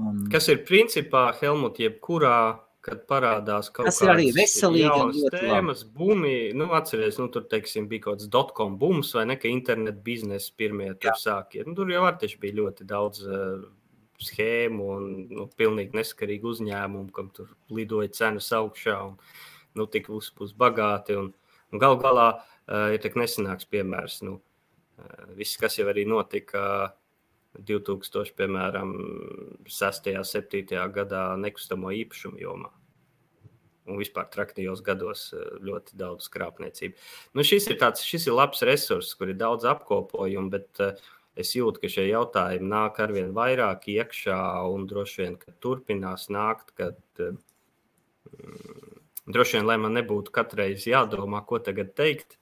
Un... Kas ir principā Helmut, jebkurā, kad parādās kaut kas tāds jauns tēmas, bumi, nu atceries, nu tur, teiksim, bija kaut kāds dotcom bums vai ne, ka internet biznesa pirmie tur sākie. Nu, tur jau ar tieši bija ļoti daudz uh, schēmu un nu, pilnīgi neskarīgi uzņēmumu, kam tur lidoja cenas augšā un nu, tik uz, uz bagāti. Un, un gal galā uh, ir tik nesenāks piemērs. Nu, uh, viss, kas jau arī notika. Uh, 2000, piemēram, 6. un 7. gadā nekustamo īpašumu jomā. Un vispār traktajos gados eh, ļoti daudz krāpniecību. Nu, šis, ir tāds, šis ir labs resurs, kur ir daudz apkopojumu, bet uh, es jūtu, ka šie jautājumi nāk ar vien vairāk iekšā un droši vien, turpinās nākt. Kad, uh, droši vien, lai man nebūtu katreiz jādomā, ko tagad teikt,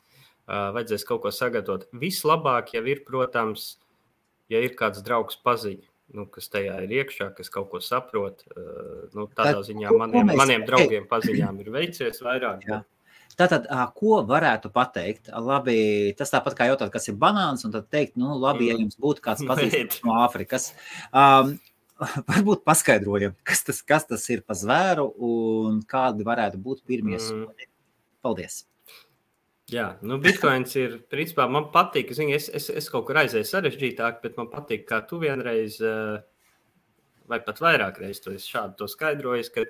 vajadzēs kaut ko sagatavot. Vislabāk jau ir, protams, uh, ja ir kāds draugs paziņa, nu, kas tajā ir iekšā, kas kaut ko saprot, uh, nu, tādā Tad, ziņā maniem, mēs... maniem draugiem paziņām ir veicies vairāk. Jā. Tātad, ko varētu pateikt? Labi, tas tāpat kā jautāt, kas ir banāns, un tad teikt, nu, labi, ja mm. jums būtu kāds pazīstams no Āfrikas. Um, varbūt paskaidrojam, kas tas, kas tas ir pa zvēru un kādi varētu būt pirmie mm. soļi. Paldies! Jā, nu, bitkoins ir, principā, man patīk, zini, es, es, es kaut kur aizēju sarežģītāk, bet man patīk, kā tu vienreiz, vai pat vairāk reizes to šādi to skaidrojies, ka,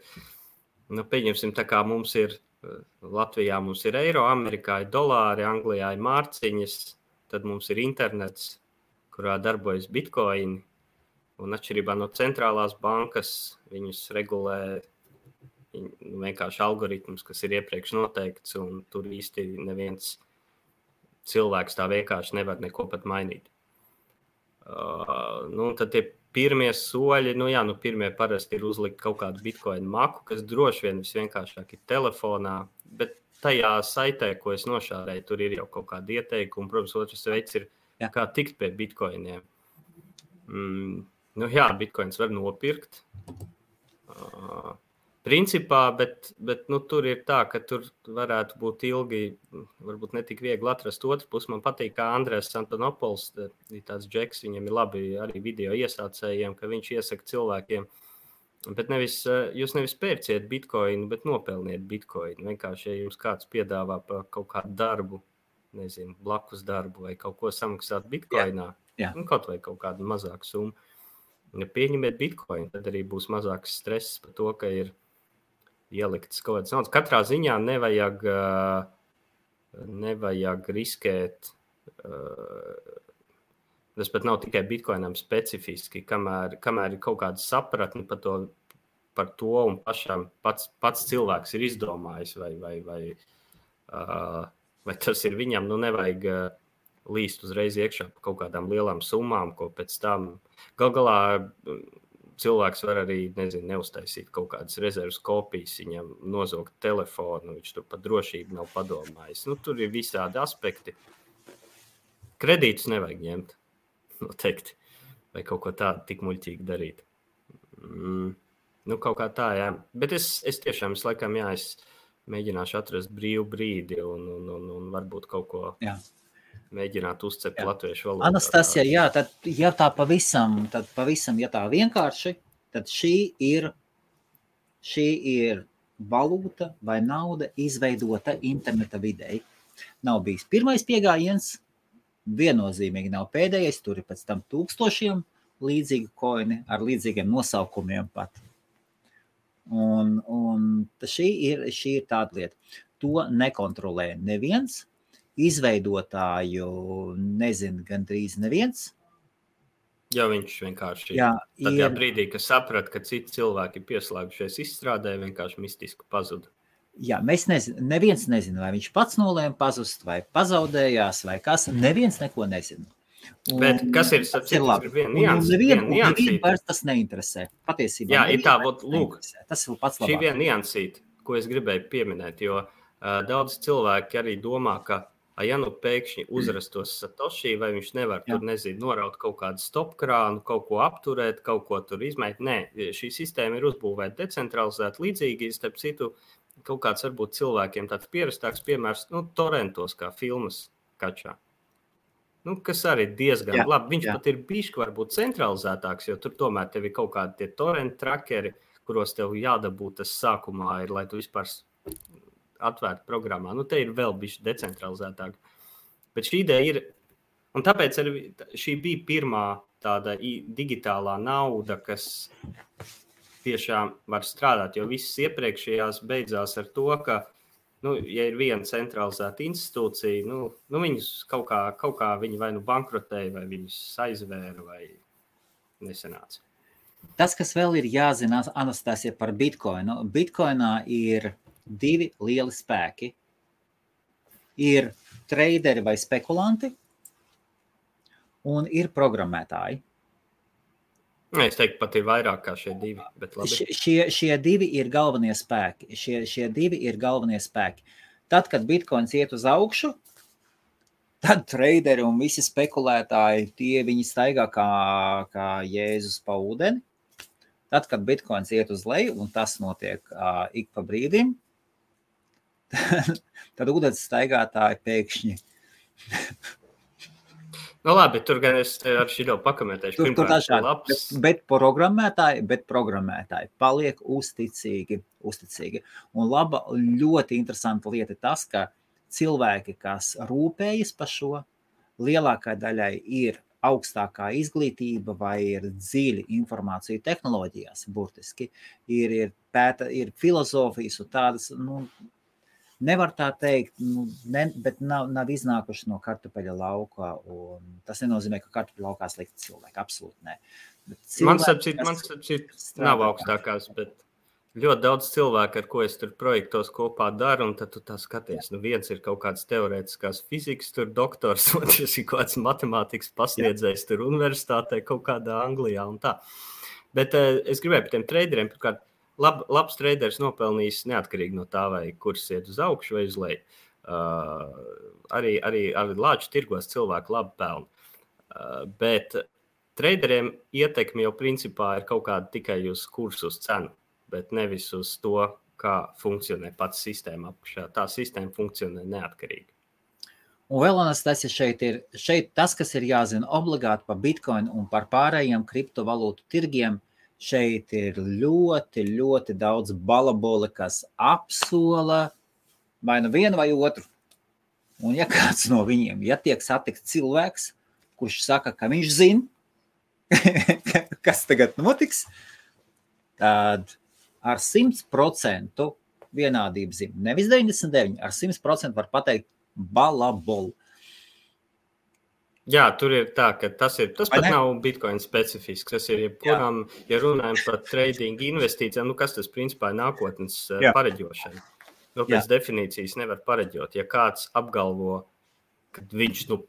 nu, pieņemsim, tā kā mums ir, Latvijā mums ir eiro, Amerikā ir dolāri, Anglijā ir mārciņas, tad mums ir internets, kurā darbojas bitkoini, un atšķirībā no centrālās bankas viņus regulē vienkārši algoritms, kas ir iepriekš noteikts, un tur īsti neviens cilvēks tā vienkārši nevar neko pat mainīt. Uh, nu, tad tie pirmie soļi, nu, jā, nu, pirmie parasti ir uzlikt kaut kādu bitkoinu maku, kas droši vien visvienkāršāk ir telefonā, bet tajā saitē, ko es nošārēju, tur ir jau kaut kāda ieteikuma. Protams, otrs veids ir, jā. kā tikt pie bitkoiniem. Mm, nu, jā, bitkoins var nopirkt. Uh, Principā, bet, bet nu, tur ir tā, ka tur varētu būt ilgi, varbūt ne tik viegli atrast otru pusi. Man patīk, kā Andrēs Santonopols, ir tāds džeks, viņam ir labi arī video iesācējiem, ka viņš iesaka cilvēkiem, bet nevis, jūs nevis pērciet bitkoinu, bet nopelniet bitkoinu. Vienkārši, ja jums kāds piedāvā par kaut kādu darbu, nezinu, blakus darbu vai kaut ko samaksāt bitkoinā, jā, jā. Nu, kaut vai kaut kādu mazāku summu. Ja pieņemiet bitkoinu, tad arī būs mazāks stress par to, ka ir ieliktas kaut kādas naudas. Katrā ziņā nevajag, nevajag riskēt. Tas pat nav tikai bitkoinam specifiski, kamēr, kamēr ir kaut kāda sapratne par to, par to un pašam pats, pats cilvēks ir izdomājis vai, vai, vai uh, vai tas ir viņam, nu nevajag uh, līst uzreiz iekšā par kaut kādām lielām summām, ko pēc tam gal galā cilvēks var arī nezinu, neuztaisīt kaut kādas rezerves kopijas, viņam nozogt telefonu, viņš tur par drošību nav padomājis. Nu, tur ir visādi aspekti. Kredītus nevajag ņemt, noteikti, vai kaut ko tādu tik muļķīgi darīt. Mm. Nu, kaut kā tā, jā. Bet es, es tiešām, es laikam, jā, es mēģināšu atrast brīvu brīdi un, un, un, un varbūt kaut ko jā. Mēģināt uzcept jā. latviešu valodā. Anastasija, jā, tad, ja tā pavisam, tad pavisam, ja tā vienkārši, tad šī ir, šī ir valūta vai nauda izveidota interneta videi. Nav bijis pirmais pieejams, viennozīmīgi nav pēdējais, tur ir pēc tam tūkstošiem līdzīgi koini ar līdzīgiem nosaukumiem pat. Un, un šī, ir, šī ir tāda lieta. To nekontrolē neviens. Izveidotāju nezina gandrīz neviens. Jā, viņš vienkārši jā, ir. Tajā brīdī, kad saprata, ka citi cilvēki ir pieslēgušies izstrādē, vienkārši mistiski pazuda. Jā, mēs nezinām, neviens nezina, vai viņš pats nolēma pazust, vai pazaudējās, vai kas. Neviens neko nezina. Un, Bet kas ir tas, ir labi? Nevienu nevienu vairs tas neinteresē. Patiesībā. Jā, ir tā, vot, lūk, tas ir pats labākais. Šī viena niansīta, ko es gribēju pieminēt, jo uh, daudz cilvēki arī domā, ka ja nu pēkšņi uzrastos Satoshi, vai viņš nevar Jā. tur, nezinu, noraut kaut kādu stopkrānu, kaut ko apturēt, kaut ko tur izmēt. Nē, šī sistēma ir uzbūvēta decentralizēta, līdzīgi, starp citu, kaut kāds varbūt cilvēkiem tāds pierastāks piemērs, nu, torentos kā filmas kačā. Nu, kas arī ir diezgan jā, labi. Viņš jā. pat ir bijis varbūt centralizētāks, jo tur tomēr ir kaut kādi torrent trackeri, kuros tev jādabūt tas sākumā, ir, lai tu vispār atvērtu programmā. Nu, te ir vēl bijis decentralizētāk. Bet šī ideja ir, un tāpēc arī šī bija pirmā tāda digitālā nauda, kas tiešām var strādāt, jo visas iepriekšējās beidzās ar to, ka nu, ja ir viena centralizēta institūcija, nu, nu viņus kaut kā, kaut kā viņi vai nu bankrotēja, vai viņus aizvēra, vai nesenāca. Tas, kas vēl ir jāzina, Anastasija, par Bitcoinu. Bitcoinā ir divi lieli spēki. Ir traderi vai spekulanti, un ir programmētāji. Es teiktu, pat ir vairāk kā šie divi. Šie, šie divi ir galvenie spēki. Šie, šie divi ir galvenie spēki. Tad, kad bitkoins iet uz augšu, tad traderi un visi spekulētāji tie viņi staigā kā, kā Jēzus pa ūdeni. Tad, kad bitkoins iet uz leju, un tas notiek uh, ik pa brīdim, tad, tad ūdens staigātāji pēkšņi Nu, labi, tur gan es ar šo pakamentēšu. Tur, tur dažādi, bet, bet, programmētāji, bet programmētāji paliek uzticīgi. uzticīgi. Un laba, ļoti interesanta lieta tas, ka cilvēki, kas rūpējas par šo, lielākai daļai ir augstākā izglītība vai ir dziļa informācija tehnoloģijās, burtiski ir, ir, pēta, ir filozofijas un tādas nu, nevar tā teikt, nu, ne, bet nav, nav iznākuši no kartupeļa lauka. Tas nenozīmē, ka kartupeļa laukā slikti cilvēki. Absolūti nē. Man sapcīt, man sapcīt, nav augstākās, bet ļoti daudz cilvēku, ar ko es tur projektos kopā daru, un tad tu tā skaties. Nu, viens ir kaut kāds teorētiskās fizikas, tur doktors, otrs ir kaut kāds matemātikas pasniedzējs tur universitātē kaut kādā Anglijā un tā. Bet uh, es gribēju par tiem traderiem, pirmkārt, lab, labs treiders nopelnījis neatkarīgi no tā, vai kurs iet uz augšu vai uz leju. Uh, arī, arī ar lāču tirgos cilvēki labi pelna. Uh, bet treideriem ietekme jau principā ir kaut kāda tikai uz kursu, uz cenu, bet nevis uz to, kā funkcionē pats sistēma apakšā. Tā sistēma funkcionē neatkarīgi. Un vēl tas ir šeit, ir šeit tas, kas ir jāzina obligāti par bitkoinu un par pārējiem kriptovalūtu tirgiem Šeit ir ļoti, ļoti daudz balaboli, kas apsola vai nu vienu vai otru. Un ja kāds no viņiem, ja tiek satikts cilvēks, kurš saka, ka viņš zina, kas tagad notiks, tad ar 100% vienādību zina. Nevis 99, ar 100% var pateikt balabolu. Jā, tur ir tā, ka tas, ir, tas pat nav bitkoina specifisks. Tas ir jebkuram, ja runājam par trading investīcijām, nu kas tas principā ir nākotnes eh, Jā. pareģošana. nu, pēc Jā. definīcijas nevar pareģot. Ja kāds apgalvo, ka viņš nu,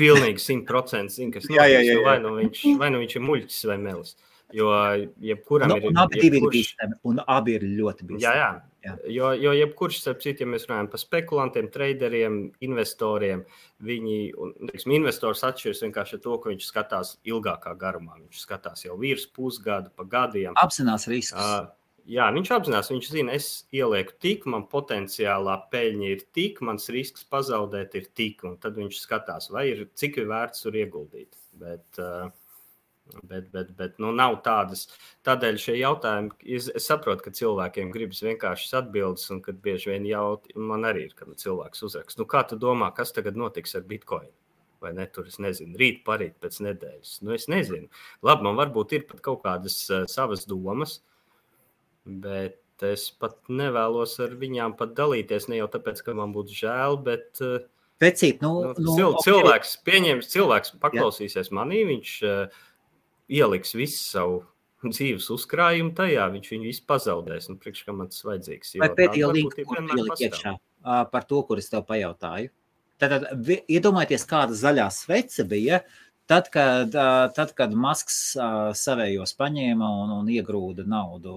pilnīgi simtprocentīgi zina, kas jā. Nu, vai, nu viņš, vai nu viņš ir muļķis vai melis. Jo jebkuram nu, ir. Un abi jebkurš... ir bīstami, un abi ir ļoti bīstami. Jā, jā. Jā. Jo, jo jebkurš, starp citu, ja mēs runājam par spekulantiem, traderiem, investoriem, viņi, un, teiksim, investors atšķiras vienkārši ar to, ka viņš skatās ilgākā garumā. Viņš skatās jau virs pusgada, pa gadiem. Apzinās riskus. Uh, Jā, viņš apzinās, viņš zina, es ielieku tik, man potenciālā peļņa ir tik, mans risks pazaudēt ir tik, un tad viņš skatās, vai ir cik ir vērts tur ieguldīt. Bet, uh, Bet, bet, bet nu, nav tādas. Tādēļ šie jautājumi, es, es saprotu, ka cilvēkiem gribas vienkāršas atbildes, un kad bieži vien jautā, man arī ir, kad cilvēks uzraksta, nu, kā tu domā, kas tagad notiks ar Bitcoin? Vai ne, tur es nezinu, rīt, parīt, pēc nedēļas. Nu, es nezinu. Labi, man varbūt ir pat kaut kādas uh, savas domas, bet es pat nevēlos ar viņām pat dalīties. Ne jau tāpēc, ka man būtu žēl, bet. Uh, Vecīt, nu, nu, nu, cilvēks, okay. pieņems, cilvēks paklausīsies Jā. manī, viņš uh, ieliks visu savu dzīves uzkrājumu tajā, viņš viņu visu pazaudēs. Un priekš, kam tas vajadzīgs? Vai pēdējo linku, kur ielikt iekšā par to, kur es tev pajautāju? Tad, tad iedomājieties, kāda zaļā svece bija, tad, kad, tad, kad Masks savējos paņēma un, un iegrūda naudu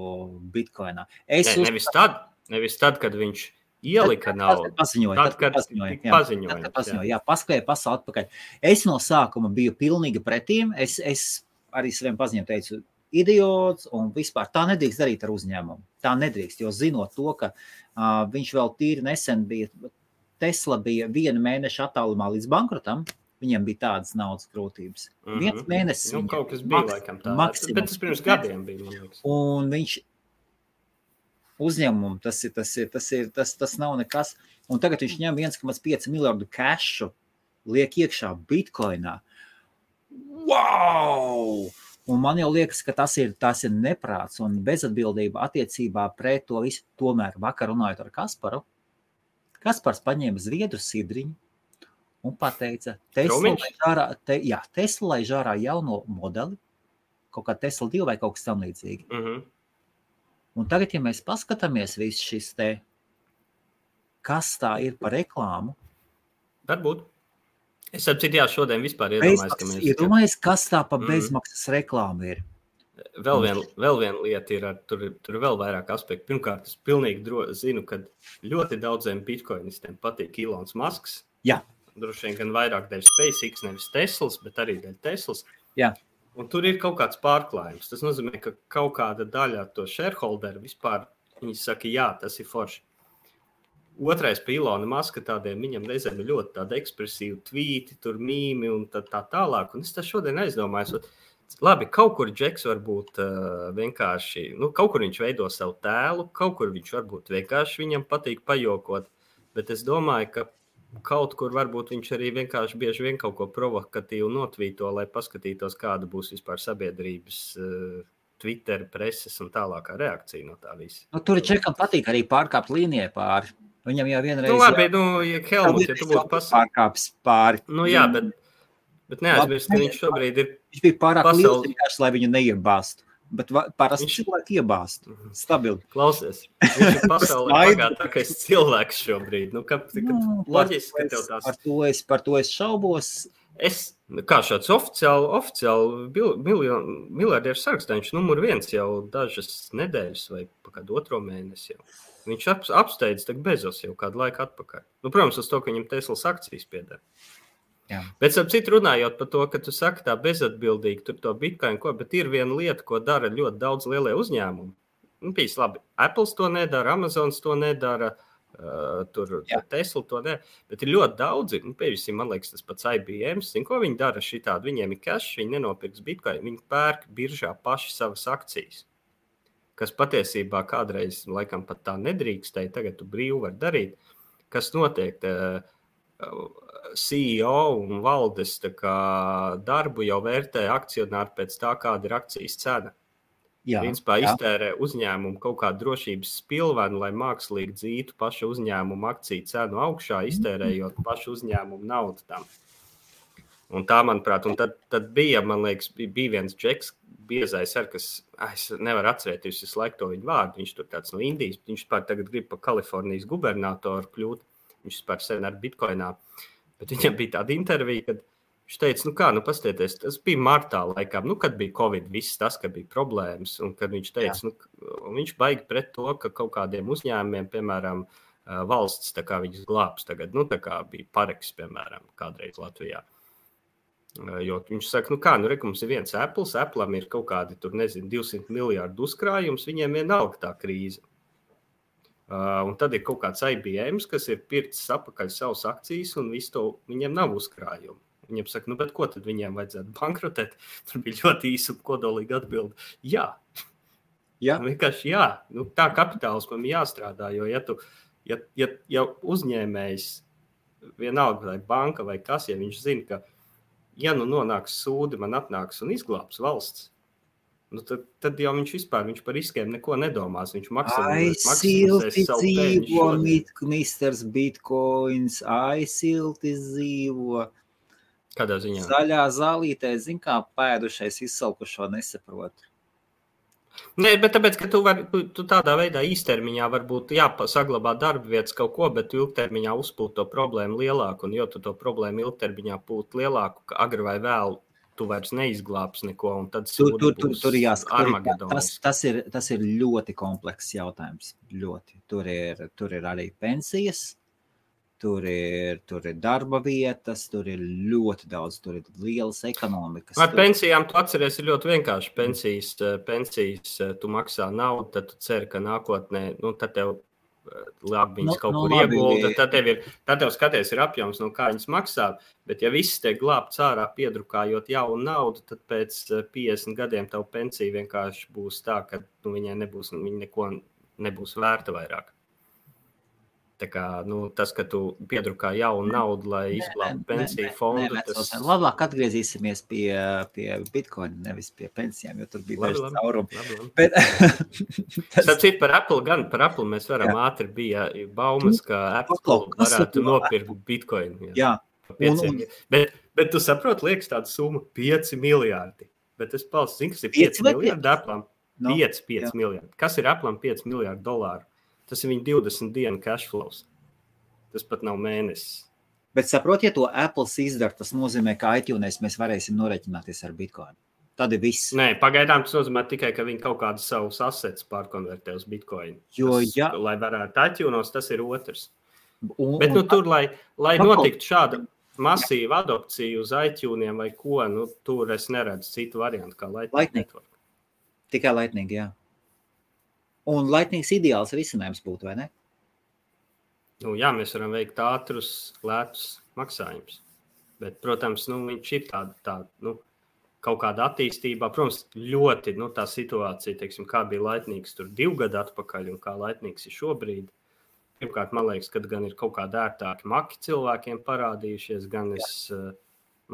Bitcoinā. Es ne, nevis, tad, nevis tad, kad viņš ielika tad, naudu. Paziņoja, tad, kad paziņoja, jā, paziņoja, tad, paziņoja, jā. jā, paskrēja pasauli atpakaļ. Es no sākuma biju pilnīgi pretīm. Es, es arī saviem paziņām teicu, idiots un vispār tā nedrīkst darīt ar uzņēmumu. Tā nedrīkst, jo zinot to, ka uh, viņš vēl tīri nesen bija, Tesla bija viena mēneša attālumā līdz bankrotam, viņiem bija tādas naudas grūtības. Mm -hmm. Viens mēnesis. Nu, kaut kas bija laikam tāds. Maksimums. Bet tas pirms gadiem bija. Un viņš uzņēmumu, tas ir, tas ir, tas ir, tas, tas nav nekas. Un tagad viņš ņem 1,5 miljardu cašu, liek iekšā bitkoinā wow! Un man jau liekas, ka tas ir, tas ir neprāts un bezatbildība attiecībā pret to visu. Tomēr vakar runājot ar Kasparu, Kaspars paņēma zviedru sidriņu un pateica, Tesla lai žārā jauno modeli, kaut kā Tesla 2 vai kaut kas tam līdzīgi. Mm -hmm. Un tagad, ja mēs paskatāmies visu šis te, kas tā ir par reklāmu, varbūt Es saprotu, jā, šodien vispār iedomājos, ka mēs. Iedomājos, kas tā pa mhm. bezmaksas mm. reklāma ir. Vēl viena vēl vien lieta ir, ar, tur, tur ir vēl vairāk aspektu. Pirmkārt, es pilnīgi dro, zinu, ka ļoti daudziem bitkoinistiem patīk Ilons Masks. Jā. Droši vien gan vairāk dēļ SpaceX, nevis Teslas, bet arī dēļ Teslas. Jā. Un tur ir kaut kāds pārklājums. Tas nozīmē, ka kaut kāda daļa to shareholderu vispār viņi saka, jā, tas ir forši. Otrais pilona maska tādiem viņam reizēm ir ļoti ekspresīvi tvīti, tur mīmi un tā, tā tālāk. Un es tā šodien aizdomājos, labi, kaut kur Džeks varbūt uh, vienkārši, nu, kaut kur viņš veido savu tēlu, kaut kur viņš varbūt vienkārši viņam patīk pajokot. Bet es domāju, ka kaut kur varbūt viņš arī vienkārši bieži vien kaut ko provokatīvu notvīto, lai paskatītos, kāda būs vispār sabiedrības. Uh, Twitter, preses un tālākā reakcija no tā visa. Nu, tur Čekam patīk arī pārkāpt līnijai pāri. Viņam jau vienreiz nu, labi, jā, nu, ja Helmuts, ja tu būtu pasakājis pāri. Nu, jā, bet, bet neaizmirst, ka viņš šobrīd ir. Viņš bija pārāk pasauli... liels lai viņu neiebāstu. Bet parasti viņš... cilvēki iebāzt. Mhm. Stabili. Klausies, viņš ir pasaulē bagātākais cilvēks šobrīd. Nu, ka, ka, nu, loģiski, ka tev tās... Par to es, par to es šaubos. Es, kā šāds oficiāli, oficiāli miljardieru sarakstā, viņš numur viens jau dažas nedēļas vai kādu otro mēnesi jau. Viņš ap, apsteidz Bezos jau kādu laiku atpakaļ. Nu, protams, uz to, ka viņam Teslas akcijas pieder. Jā. Bet, ap citu runājot par to, ka tu saki tā bezatbildīgi, tur to bitkoinu, ko, bet ir viena lieta, ko dara ļoti daudz lielie uzņēmumi. Nu, Pīs labi, Apple to nedara, Amazon to nedara, uh, tur Jā. Tesla to nedara, bet ir ļoti daudzi, nu, piemēram, man liekas, tas pats IBM, zin, ko viņi dara šitādi, viņiem ir cash, viņi nenopirks bitkoinu, viņi pērk biržā paši savas akcijas kas patiesībā kādreiz laikam pat tā nedrīkstēja, tagad tu brīvi vari darīt. Kas notiek? CEO un valdes darbu jau vērtē akcionāri pēc tā, kāda ir akcijas cena. Jā, Principā jā. iztērē uzņēmumu kaut kādu drošības spilvenu, lai mākslīgi dzītu pašu uzņēmumu akciju cenu augšā, iztērējot pašu uzņēmumu naudu tam. Un tā, manuprāt, un tad, tad bija, man liekas, bija, viens džeks, biezais, ar, kas, ah, es nevaru atcerēties visu laiku to viņu vārdu. Viņš tur tāds no Indijas, viņš pār tagad grib pa Kalifornijas gubernatoru kļūt. Viņš vispār sen ar bitkoinā. Bet viņam bija tāda intervija, kad viņš teica, nu kā, nu pastieties, tas bija martā laikam, nu, kad bija Covid, viss tas, ka bija problēmas. Un kad viņš teica, Jā. nu, viņš baigi pret to, ka kaut kādiem uzņēmumiem, piemēram, valsts viņus glābs tagad, nu, tā kā bija pareks, piemēram, kādreiz Latvijā. Jo viņš saka, nu kā, nu, re, mums ir viens Apple, Apple ir kaut kādi, tur nezinu, 200 miljardu uzkrājums, viņiem vienalga tā krīze. Uh, un tad ir kaut kāds IBM, kas ir pircis apakaļ savas akcijas, un to, viņiem nav uzkrājumu. Viņiem saka, nu, bet ko tad viņiem vajadzētu bankrotēt? Tur bija ļoti īsa un kodolīga atbilde. Jā, jā. Vienkārši jā. Nu, tā kapitālismam jāstrādā. Jo, ja, tu, ja, ja, ja uzņēmējs, vienalga vai banka vai kas, ja viņš zina, ka ja nu nonāks sūdi, man atnāks un izglābs valsts. Nu, tad, tad jau viņš vispār viņš par riskiem neko nedomās. Viņš maksā dzīvo, Misters Bitcoins, aizsilti dzīvo. Kādā ziņā? Zaļā zālītē, zin kā pēdušais izsalkušo nesaprot. Nē, bet tāpēc, ka tu, vari, tu, tādā veidā īstermiņā varbūt jāsaglabā darba vietas kaut ko, bet ilgtermiņā uzpūt to problēmu lielāku. Un, jo tu to problēmu ilgtermiņā pūt lielāku, ka agri vai vēl tu vairs neizglābsi neko. Tur, tur, tur, tur jāskatās. Tas, tas, ir, tas ir ļoti komplekss jautājums. Ļoti. Tur, ir, tur ir arī pensijas Tur ir, tur ir darba vietas, tur ir ļoti daudz, tur ir lielas ekonomikas. Ar tur... pensijām tu atceries, ir ļoti vienkārši. Pensijas, eh, pensijas eh, tu maksā naudu, tad tu ceri, ka nākotnē, nu, tad tev eh, labi viņas no, kaut no, kur iegulda. Tad tev ir, tad tev skaties, ir apjoms, no kā viņas maksā. Bet ja viss tiek glābts ārā, piedrukājot jaunu naudu, tad pēc 50 gadiem tev pensija vienkārši būs tā, ka nu, viņai nebūs, viņa neko nebūs vērta vairāk. Kā, nu, tas, ka tu piedrukā jaunu naudu, lai izglābtu pensiju fondu. Nē, tas... Labāk atgriezīsimies pie, pie Bitcoin, nevis pie pensijām, jo tur bija daži caurumi. Bet... tas ir par Apple, gan par Apple mēs varam jā. ātri bija baumas, ka Apple Paklau, varētu nopirkt Bitcoin. Jā. jā. Un, un... Bet, bet tu saproti, liekas tāda summa 5 miljardi. Bet es palsu, zinu, kas ir 5, 5 miljardi Apple. No. 5, 5 miljardi. Kas ir Apple 5 miljardi dolāru? Tas ir viņa 20 dienu cash flows. Tas pat nav mēnesis. Bet saprotiet, ja to Apple izdara, tas nozīmē, ka iTunes mēs varēsim norēķināties ar Bitcoin. Tad ir viss. Nē, pagaidām tas nozīmē tikai, ka viņi kaut kādus savus assets pārkonvertē uz Bitcoin. Jo, tas, ja... Lai varētu iTunes, tas ir otrs. Un, Bet nu, tur, lai, lai notiktu šāda masīva adopcija uz iTunes vai ko, nu, tur es neredzu citu variantu kā Lightning. Lightning. Tikai Lightning, jā. Un laipnīgs ideāls risinājums būtu, vai ne? Nu, jā, mēs varam veikt ātrus, lētus maksājumus. Bet, protams, nu, viņš ir tāda, tā, nu, kaut kāda attīstībā. Protams, ļoti nu, tā situācija, teiksim, kā bija laipnīgs tur divu gadu atpakaļ un kā laipnīgs ir šobrīd. Pirmkārt, man liekas, ka gan ir kaut kādi ērtāki maki cilvēkiem parādījušies, gan es, Jā.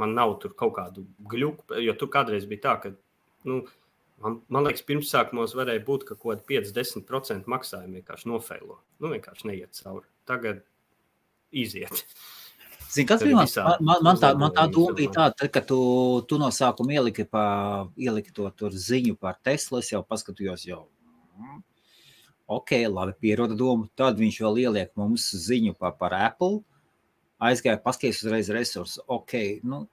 man nav tur kaut kādu gļuku, jo tur kādreiz bija tā, ka, nu, Man, man liekas, pirmsākumos varēja būt, ka kaut kāda 5-10% maksājuma vienkārši nofēlo. Nu, vienkārši neiet cauri. Tagad iziet. Zini, kas bija man, man, man, tā, man tā doma bija tāda, ka tu, tu no sākuma ieliki, pa, ieliki to ziņu par Teslu. Es jau paskatījos, jau mm, ok, labi, pieroda domu. Tad viņš vēl ieliek mums ziņu par, par Apple. Aizgāja, paskatījās uzreiz resursus. Ok, nu,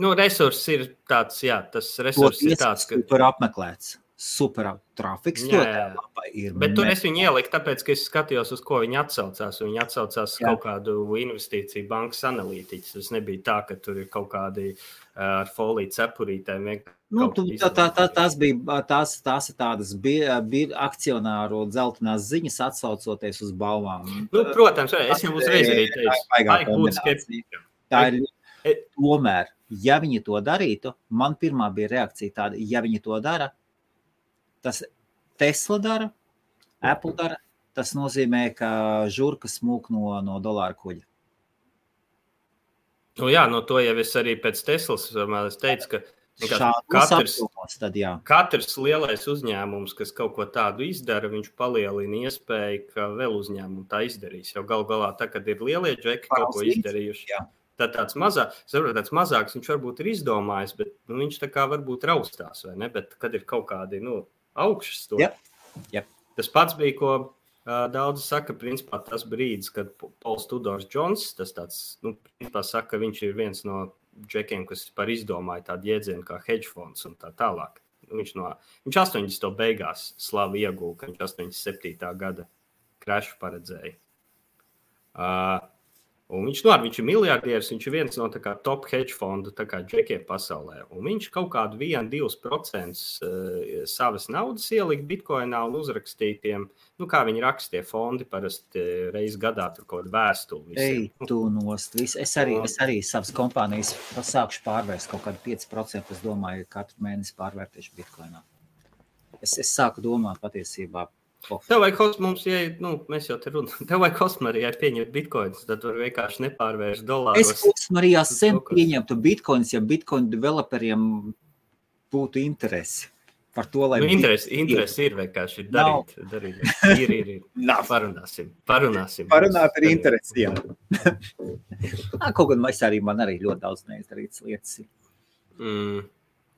Nu, resurs ir tāds, jā, tas resurs ir tāds, ka tur apmeklēts. Super trafiks jā, jā. ir. Bet tur es viņu ieliku, tāpēc, ka es skatījos, uz ko viņi atsaucās. Viņi atsaucās jā. kaut kādu investīciju bankas analītiķus. Tas nebija tā, ka tur ir kaut kādi ar foliju cepurītēm. Nu, tu, tā, tā, tā, tās bija tās, tās tādas bija, bija akcionāru dzeltenās ziņas, atsaucoties uz balvām. Nu, protams, es jau uzreiz arī teicu, tā ir. Tomēr ja viņi to darītu, man pirmā bija reakcija tāda, ja viņi to dara, tas Tesla dara, Apple dara, tas nozīmē, ka žurka smūk no, no dolāra kuģa. Nu, jā, no to jau es arī pēc Teslas teicu, ka katrs, tad, jā. katrs lielais uzņēmums, kas kaut ko tādu izdara, viņš palielina iespēju, ka vēl uzņēmumi tā izdarīs. Jo gal galā, tā, kad ir lielie džeki kaut ko izdarījuši, jā tā tāds, mazā, saprot, tāds mazāks, viņš varbūt ir izdomājis, bet nu, viņš tā kā varbūt raustās, vai ne? Bet kad ir kaut kādi nu, augšas to. Yep. Yep. Tas pats bija, ko uh, daudzi saka, principā tas brīdis, kad Pols Tudors Džons, tas tāds, nu, principā saka, ka viņš ir viens no džekiem, kas par izdomāja tādu jēdzienu kā hedge fonds un tā tālāk. Viņš, no, viņš 80. beigās slavu ieguva, ka viņš 87. gada krešu paredzēja. Uh, Un viņš, nu, viņš ir miljardieris, viņš ir viens no kā, top hedge fondu džekiem pasaulē. Un viņš kaut kādu 1-2% uh, savas naudas ielika bitkoinā un uzrakstītiem, nu, kā viņi rakstīja, fondi parasti reizes gadā tur kaut kādu vēstuli. Ej, tu nost. Vis. Es arī, es arī savas kompānijas sākšu pārvērst kaut kādu 5%. Es domāju, ka katru mēnesi pārvērtēšu bitkoinā. Es, es sāku domāt patiesībā Tev vajag kosmos, ja nu, mēs jau te runājam, tev vajag kosmarijā pieņemt bitkoinus, tad var vienkārši nepārvērst dolārus. Es kosmarijā sen pieņemtu bitkoinus, ja bitkoinu developeriem būtu interesi. Par to, lai nu, interesi, interesi ir vienkārši darīt. Nav. darīt. Ir, ir, ir. Nav. Parunāsim. Parunāsim. Parunāt ar interesi, jā. Kaut gan es arī, man arī ļoti daudz neizdarītas lietas. Mm,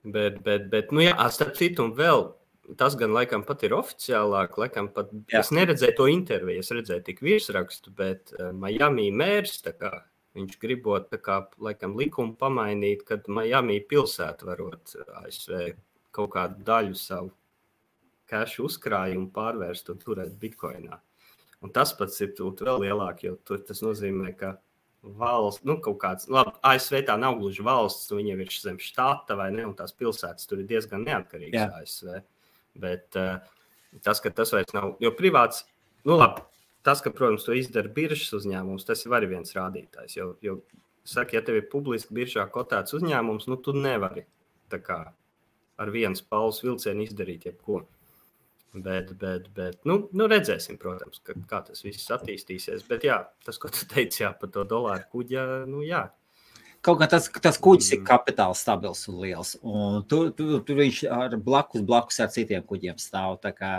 bet, bet, bet, nu jā, starp citu un vēl tas gan laikam pat ir oficiālāk, laikam pat Jā. es neredzēju to interviju, es redzēju tik virsrakstu, bet uh, Miami mērs, kā, viņš gribot, kā, laikam, likumu pamainīt, kad Miami pilsēta varot eh, ASV kaut kādu daļu savu cash uzkrājumu pārvērst un turēt bitkoinā. Un tas pats ir vēl lielāk, jo tur tas nozīmē, ka valsts, nu, kaut kāds, labi, ASV tā nav gluži valsts, viņiem ir zem štata vai ne, un tās pilsētas tur ir diezgan neatkarīgas Jā. ASV. Bet uh, tas, ka tas vairs nav, jo privāts, nu labi, tas, ka, protams, to izdara biržas uzņēmums, tas ir arī viens rādītājs. Jo, jo saka, ja tev ir publiski biržā kotēts uzņēmums, nu tu nevari kā, ar vienu spāles vilcienu izdarīt jebko. Bet, bet, bet nu, nu redzēsim, protams, ka, kā tas viss attīstīsies. Bet jā, tas, ko tu teici jā, par to dolāru kuģi, nu jā, Kaut kā tas, tas kuģis ir mm. kapitāls stabils un liels. Un tur, tur, tur viņš ar blakus, blakus ar citiem kuģiem stāv. Tā kā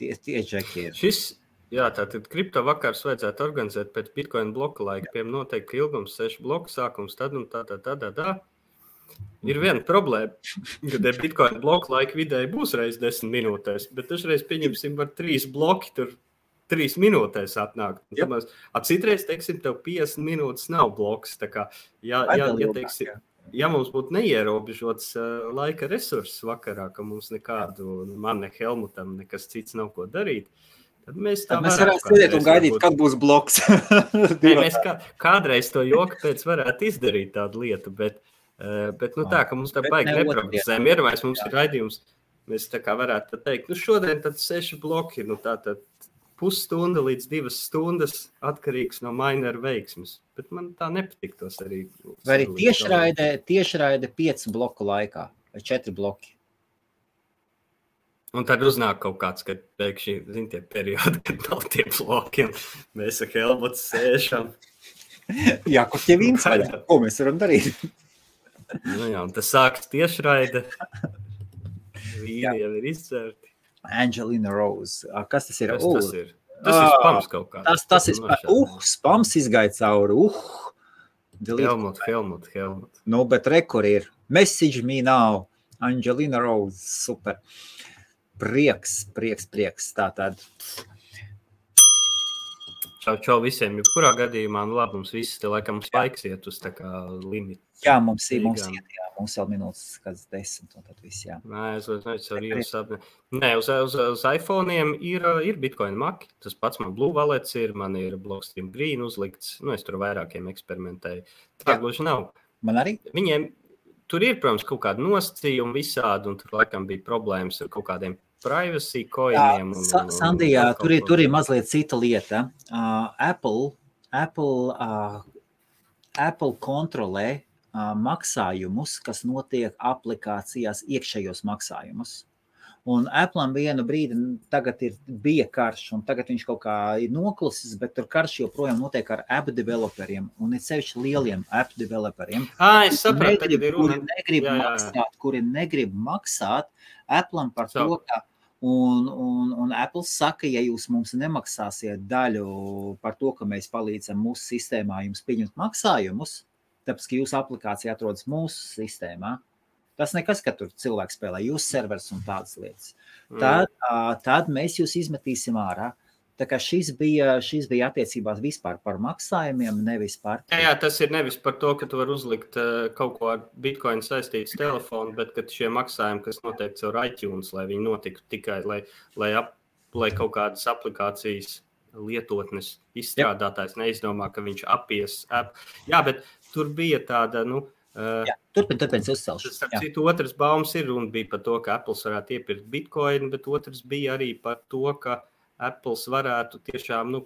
tie, tie džeki ir. Šis, jā, tātad kripto vakars vajadzētu organizēt pēc bitcoin bloka laika. Piemēram, noteikti ilgums, sešu bloku sākums, tad un tā, tā, tā, tā. tā. Ir viena problēma, kad ar bitkoinu bloku laika vidēji būs reizes desmit minūtēs, bet dažreiz pieņemsim, var trīs bloki tur trīs minūtēs atnākt. Yep. Citreiz, teiksim, tev 50 minūtes nav bloks. Kā, ja, ja, ja, teiksim, ja mums būtu neierobežots uh, laika resurss vakarā, ka mums nekādu, man ne Helmutam, nekas cits nav ko darīt. Tad mēs tā mēs varētu sēdēt un gaidīt, būt... kad būs bloks. Nē, mēs kā, kādreiz to joku pēc varētu izdarīt tādu lietu, bet, uh, bet nu, tā, ka mums tā baigi neprognozējam. Iedomājies, mums Jā. ir raidījums, mēs tā kā varētu teikt, nu šodien tad seši bloki, nu tā tad pusstunda līdz divas stundas atkarīgs no minera veiksmes. Bet man tā nepatiktos arī. Vai arī tiešraide, tiešraide piecu bloku laikā vai četri bloki? Un tad uznāk kaut kāds, kad pēkšņi, zin, tie periodi, kad nav tie bloki, un mēs ar Helmutu sēžam. jā, kur tie vīns vaļā? Ko mēs varam darīt? nu jā, un tas sāks tiešraide. Vīri jau ir izcērti. Angelina Rose. Kas tas ir? Kas uh, tas ir? Tas ir spams kaut kāds. Tas, tas ir spams. Uh, spams izgāja cauri. Uh. Helmut, Helmut, Helmut. Nu, bet rekur ir. Message me now. Angelina Rose. Super. Prieks, prieks, prieks. Tātad. Čau, čau visiem. Jebkurā gadījumā, nu labi, mums viss te laikam spaiks iet uz tā kā limitu. Jā, mums ir, mums iet, jā, mums vēl minūtes kāds desmit, un tad viss, jā. Nē, es nezinu, arī jūs sapni. Nē, uz, uz, uz iPhone'iem ir, ir Bitcoin maki. Tas pats man Blue Wallets ir, man ir Blockstream Green uzlikts. Nu, es tur vairākiem eksperimentēju. Tā gluži nav. Man arī? Viņiem tur ir, protams, kaut kāda nosacījuma visādi, un tur laikam bija problēmas ar kaut kādiem privacy coiniem. Jā, Sandijā, tur ir, tur ir mazliet cita lieta. Uh, Apple, Apple, uh, Apple kontrolē uh, maksājumus, kas notiek aplikācijās, iekšējos maksājumus. Un Apple vienu brīdi ir, bija karš, un tagad viņš kaut kā ir noklusis, bet tur karš joprojām notiek ar app developeriem, un ir sevišķi lieliem app developeriem. Ah, es sapratu, negrib, kuri negrib jā, jā. maksāt, kuri negrib maksāt Apple par so. to, ka Un, un, un Apple saka, ja jūs mums nemaksāsiet daļu par to, ka mēs palīdzam mūsu sistēmā jums pieņemt maksājumus, tāpēc, ka jūsu aplikācija atrodas mūsu sistēmā. Tas nekas, ka tur cilvēks spēlē jūsu serveris un tādas lietas. Mm. Tad, tad mēs jūs izmetīsim ārā. Tā kā šis bija, šis bija attiecībās vispār par maksājumiem, nevis par. Jā, jā, tas ir nevis par to, ka tu vari uzlikt uh, kaut ko ar bitkoinu saistītu telefonu, bet šie maksājumi, kas notiek caur iTunes, lai viņi notiktu tikai, lai, lai, ap, lai kaut kādas aplikācijas lietotnes izstrādātājs neizdomā, ka viņš apies. Ap. Jā, bet tur bija tāda. Nu, Uh, turpin, turpin, uzcelšu. Tas citu, otrs baumas ir un bija par to, ka Apple varētu iepirkt bitkoinu, bet otrs bija arī par to, ka Apple varētu tiešām, nu,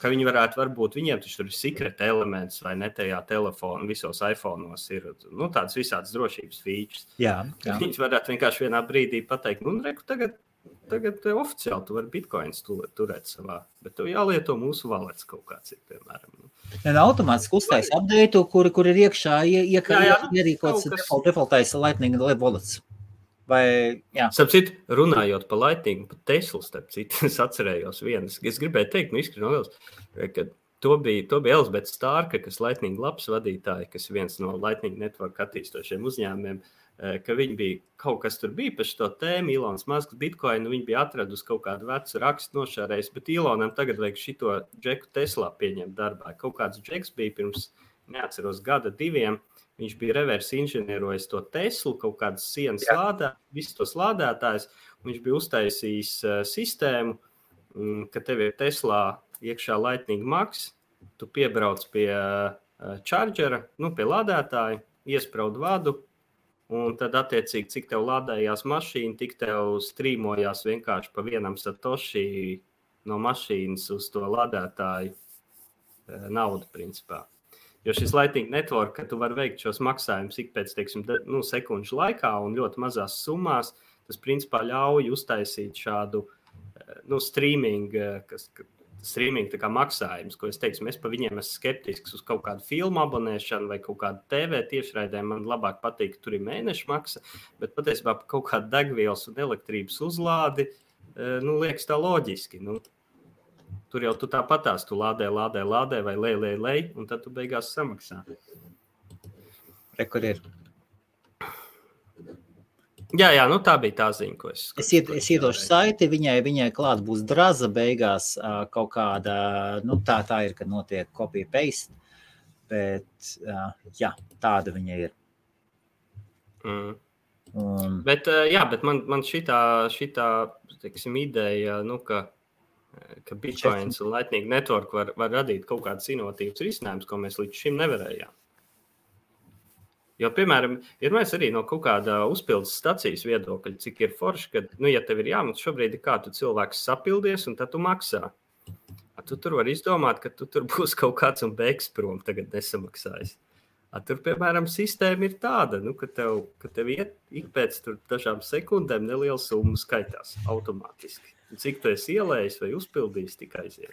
ka viņi varētu, varbūt viņiem tur ir secret elements vai ne tajā telefonā, visos iPhone'os ir nu, tādas visādas drošības features. Jā, jā. Viņi varētu vienkārši vienā brīdī pateikt, nu, reku, tagad Tagad oficiāli tu vari bitkoinus turēt savā, bet tu jālieto mūsu valets kaut kāds, ir, piemēram. Nu. Ja, automātiski uztais update, kur, kur ir iekšā ierīkots kas... defaultais Lightning wallets. Vai, jā. Starp citu, runājot par Lightning, par Teslu, starp citu, es atcerējos vienas, es gribēju teikt, nu, vielas, ka to bija, to bija Elizabete Stārka, kas Lightning labs vadītāja, kas viens no Lightning network attīstošiem uzņēmumiem, uh, Eh, ka viņi bija kaut kas tur bija par šo tēmu, Ilons Masks, Bitcoin, viņi bija atradusi kaut kādu vecu rakstu nošārējis, bet Ilonam tagad vajag šito džeku Teslā pieņemt darbā. Kaut kāds džeks bija pirms, neatceros, gada diviem. Viņš bija reverse inženierojis to Teslu, kaut kādas sienas lādā, visus tos lādētājus. Viņš bija uztaisījis uh, sistēmu, um, ka tev ir Teslā iekšā Lightning Max, tu piebrauc pie uh, chargera, nu, pie lādētāja, iespraud vadu, Un tad, attiecīgi, cik tev lādējās mašīna, tik tev strīmojās vienkārši pa vienam satoshi no mašīnas uz to lādētāju eh, naudu, principā. Jo šis Lightning Network, ka tu vari veikt šos maksājumus ik pēc, teiksim, nu, sekundžu laikā un ļoti mazās summās, tas principā ļauj uztaisīt šādu eh, nu, streaming, eh, kas, streaming maksājums, ko es teicu, es par viņiem esmu skeptisks uz kaut kādu filmu abonēšanu vai kaut kādu TV tiešraidē. Man labāk patīk, tur ir mēneša maksa, bet patiesībā par kaut kādu degvielas un elektrības uzlādi e, nu, liekas tā loģiski. Nu, tur jau tu tāpatās, tu lādē, lādē, lādē vai lej, lej, lej, un tad tu beigās samaksā. Rekur ir. Jā, jā, nu tā bija tā ziņa, ko es. Es, iet, es iedošu saiti, viņai, viņai klāt būs draza beigās kaut kāda, nu tā, tā ir, kad notiek kopija paste, bet jā, tāda viņa ir. Mm. Un... Bet, jā, bet man, man šitā, šitā teiksim, ideja, nu, ka, ka Bitcoins un Lightning Network var, var radīt kaut kādus inovatīvus risinājumus, ko mēs līdz šim nevarējām. Jo, piemēram, ir mēs arī no kaut kāda uzpildes stācijas viedokļa, cik ir forši, ka, nu, ja tev ir jāmaksā, šobrīd kā tu cilvēks sapildies, un tad tu maksā. Tu tur vari izdomāt, ka tu tur būs kaut kāds un beigs prom, tagad nesamaksājis. Tur, piemēram, sistēma ir tāda, nu, ka, tev, ka tev iet ik pēc dažām sekundēm neliela summa skaitās automātiski. Un cik tu esi ielējis vai uzpildījis, tikai aiziet.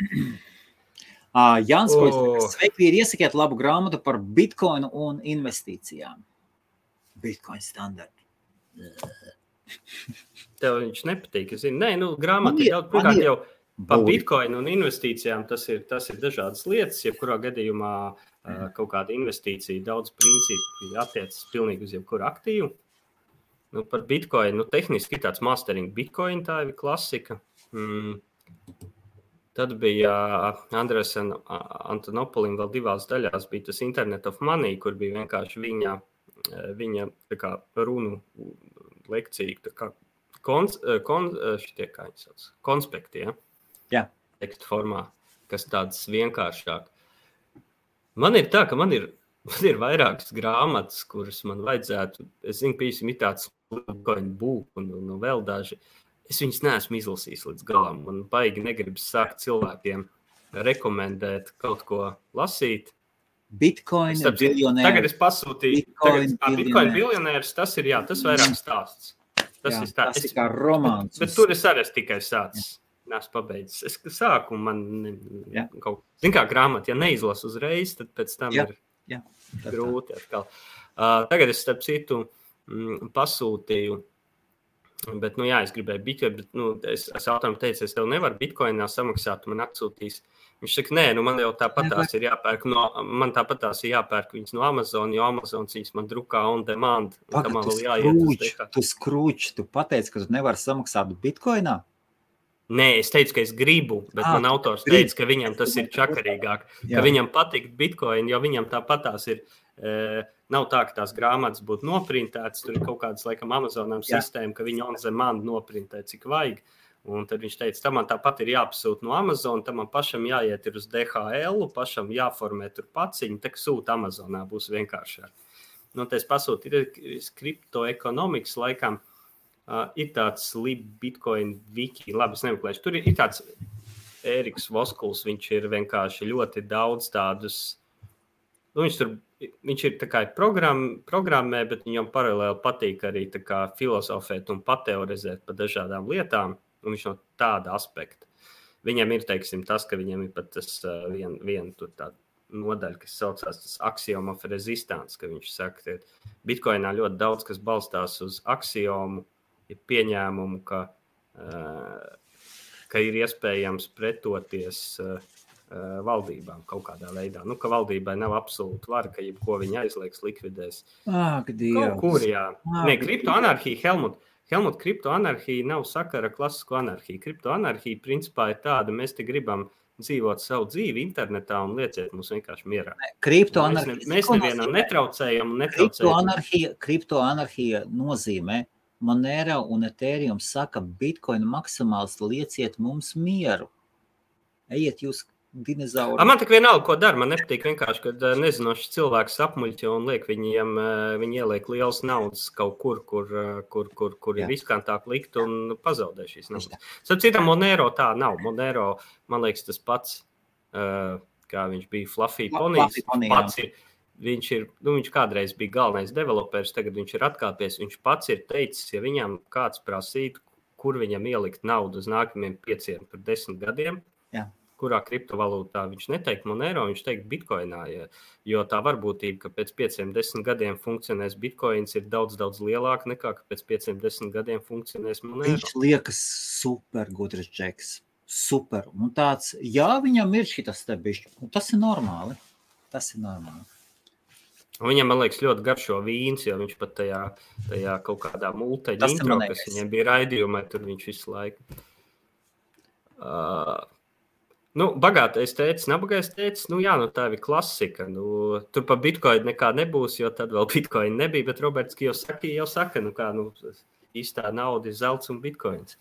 Uh, Jānis Koļs, sveiki, ir iesakiet labu grāmatu par bitkoinu un investīcijām. Bitcoin standarti. Tev viņš nepatīk. Es zinu, Nē, nu, grāmata ir daudz pirmkārt jau par bitkoinu un investīcijām. Tas ir, tas ir dažādas lietas. Jebkurā gadījumā uh, kaut kāda investīcija daudz principu attiecas pilnīgi uz jebkuru aktīvu. Nu, par bitkoinu, nu, tehniski ir tāds mastering bitcoin, tā ir klasika. Mm. Tad bija Andrēs Antonopolim vēl divās daļās. Bija tas Internet of Money, kur bija vienkārši viņa, viņa kā, runu lekcija, kā kons, kon, šitie, kā sauc, konspekti, ja? Jā. tekstu formā, kas tāds vienkāršāk. Man ir tā, ka man ir, man ir vairākas grāmatas, kuras man vajadzētu, es zinu, piemēram, ir tāds būk un, un, un vēl daži. Es viņus neesmu izlasījis līdz galam. Man baigi negribas sākt cilvēkiem rekomendēt kaut ko lasīt. Bitcoin biljonērs. Tagad es pasūtīju Bitcoin, tagad, Bitcoin biljonērs. Tas ir, jā, tas vairāk stāsts. Tas jā, ir tā, tas es, kā romāns. Bet, bet tur es arī tikai sācis. Neesmu pabeidzis. Es sāku man jā. kaut kā grāmata, ja neizlasu uzreiz, tad pēc tam jā, ir jā, grūti atkal. Uh, tagad es starp citu mm, pasūtīju Bet, nu, jā, es gribēju bitkoinu, bet nu, es, es jautājumu teicu, es tev nevaru bitkoinā samaksāt, man atsūtīs Viņš saka, nē, nu man jau tāpat tās ir jāpērk. No, man tāpat tās ir jāpērk viņas no Amazon, jo Amazon viņas man drukā on demand. Pagad, man vēl jāiet. Tu skrūči, tu pateici, ka tu nevari samaksāt bitkoinā? Nē, es teicu, ka es gribu, bet à, man autors teica, ka viņam tas ir čakarīgāk, Jā. ka viņam patīk bitkoini, jo viņam tāpat tās ir. E, nav tā, ka tās grāmatas būtu noprintētas. Tur ir kaut kādas, laikam, Amazonam sistēma, ka viņi on demand noprintē, cik vajag. Uh, Un tad viņš teica, tam man tāpat ir jāpasūta no Amazon, tam man pašam jāiet uz DHL, pašam jāformē tur paciņu, tā kā sūta Amazonā būs vienkāršāk. Nu, tas pasūta ir kriptoekonomikas laikam. Uh, ir tāds Bitcoin wiki, labi, es nemeklēšu. Tur ir, ir tāds Eriks Voskuls, viņš ir vienkārši ļoti daudz tādus. Nu, viņš tur viņš ir programm, programmē, bet viņam paralēli patīk arī filozofēt un pateorizēt par dažādām lietām. Un viņš no tāda aspekta. Viņam ir teiksim, tas, ka viņam ir pat tas uh, viena vien, nodaļa, kas saucās axiom of resistance. Viņš saka, ka Bitcoinā ļoti daudz kas balstās uz axiomu, ir pieņēmumu, ka, uh, ka ir iespējams pretoties uh, valdībām kaut kādā veidā. Nu, ka valdībai nav absolūta vara, ka jebko viņa aizliegs, likvidēs. Ak, Dievs! Kur jā? Nē, kriptoanarhija, Helmut. Helmut, kriptoanarhija nav sakara ar klasisko anarhiju. Kriptoanarhija principā ir tāda, mēs te gribam dzīvot savu dzīvi internetā un lieciet mums vienkārši mierā. Kriptoanarhija. Mēs, ne, mēs nevienam netraucējam. Kriptoanarhija, kriptoanarhija nozīmē, Monero un Ethereum saka, Bitcoin maksimāls lieciet mums mieru. Ejiet jūs dinozauri. Man tik vienalga, ko dara. Man nepatīk vienkārši, kad eh, nezinošs cilvēks apmuļķo un liek viņiem, eh, viņi ieliek liels naudas kaut kur, kur, eh, kur, kur, kur ir riskantāk likt un pazaudē šīs naudas. Starp citam, Monero tā nav. Monero, man liekas, tas pats, kā viņš bija Fluffy Ponijs, pats ir. Viņš, ir, nu, viņš kādreiz bija galvenais developers, tagad viņš ir atkāpies. Viņš pats ir teicis, ja viņam kāds prasītu, kur viņam ielikt naudu uz nākamajiem pieciem, par desmit gadiem, Jā kurā kriptovalūtā viņš neteikt Monero, viņš teikt Bitcoinā. Ja, jo tā varbūtība, ka pēc pieciem, desmit gadiem funkcionēs Bitcoins, ir daudz, daudz lielāka nekā pēc pieciem, desmit gadiem funkcionēs Monero. Viņš liekas super gudrs džeks. Super. Un tāds, jā, viņam ir šis te bišķi. Tas ir normāli. Tas ir normāli. Viņam, man liekas, ļoti garšo vīns, jo viņš pat tajā, tajā kaut kādā multiņā, kas viņam bija raidījumā, tur viņš visu laiku. Uh, Nu, bagātais teicis, nabagais teicis, nu jā, nu tā ir klasika. Nu, tur pa bitkoinu nekā nebūs, jo tad vēl bitkoina nebija. Bet Roberts saka, jau saka nu kā, nu, īstā nauda ir zelts un bitkoins.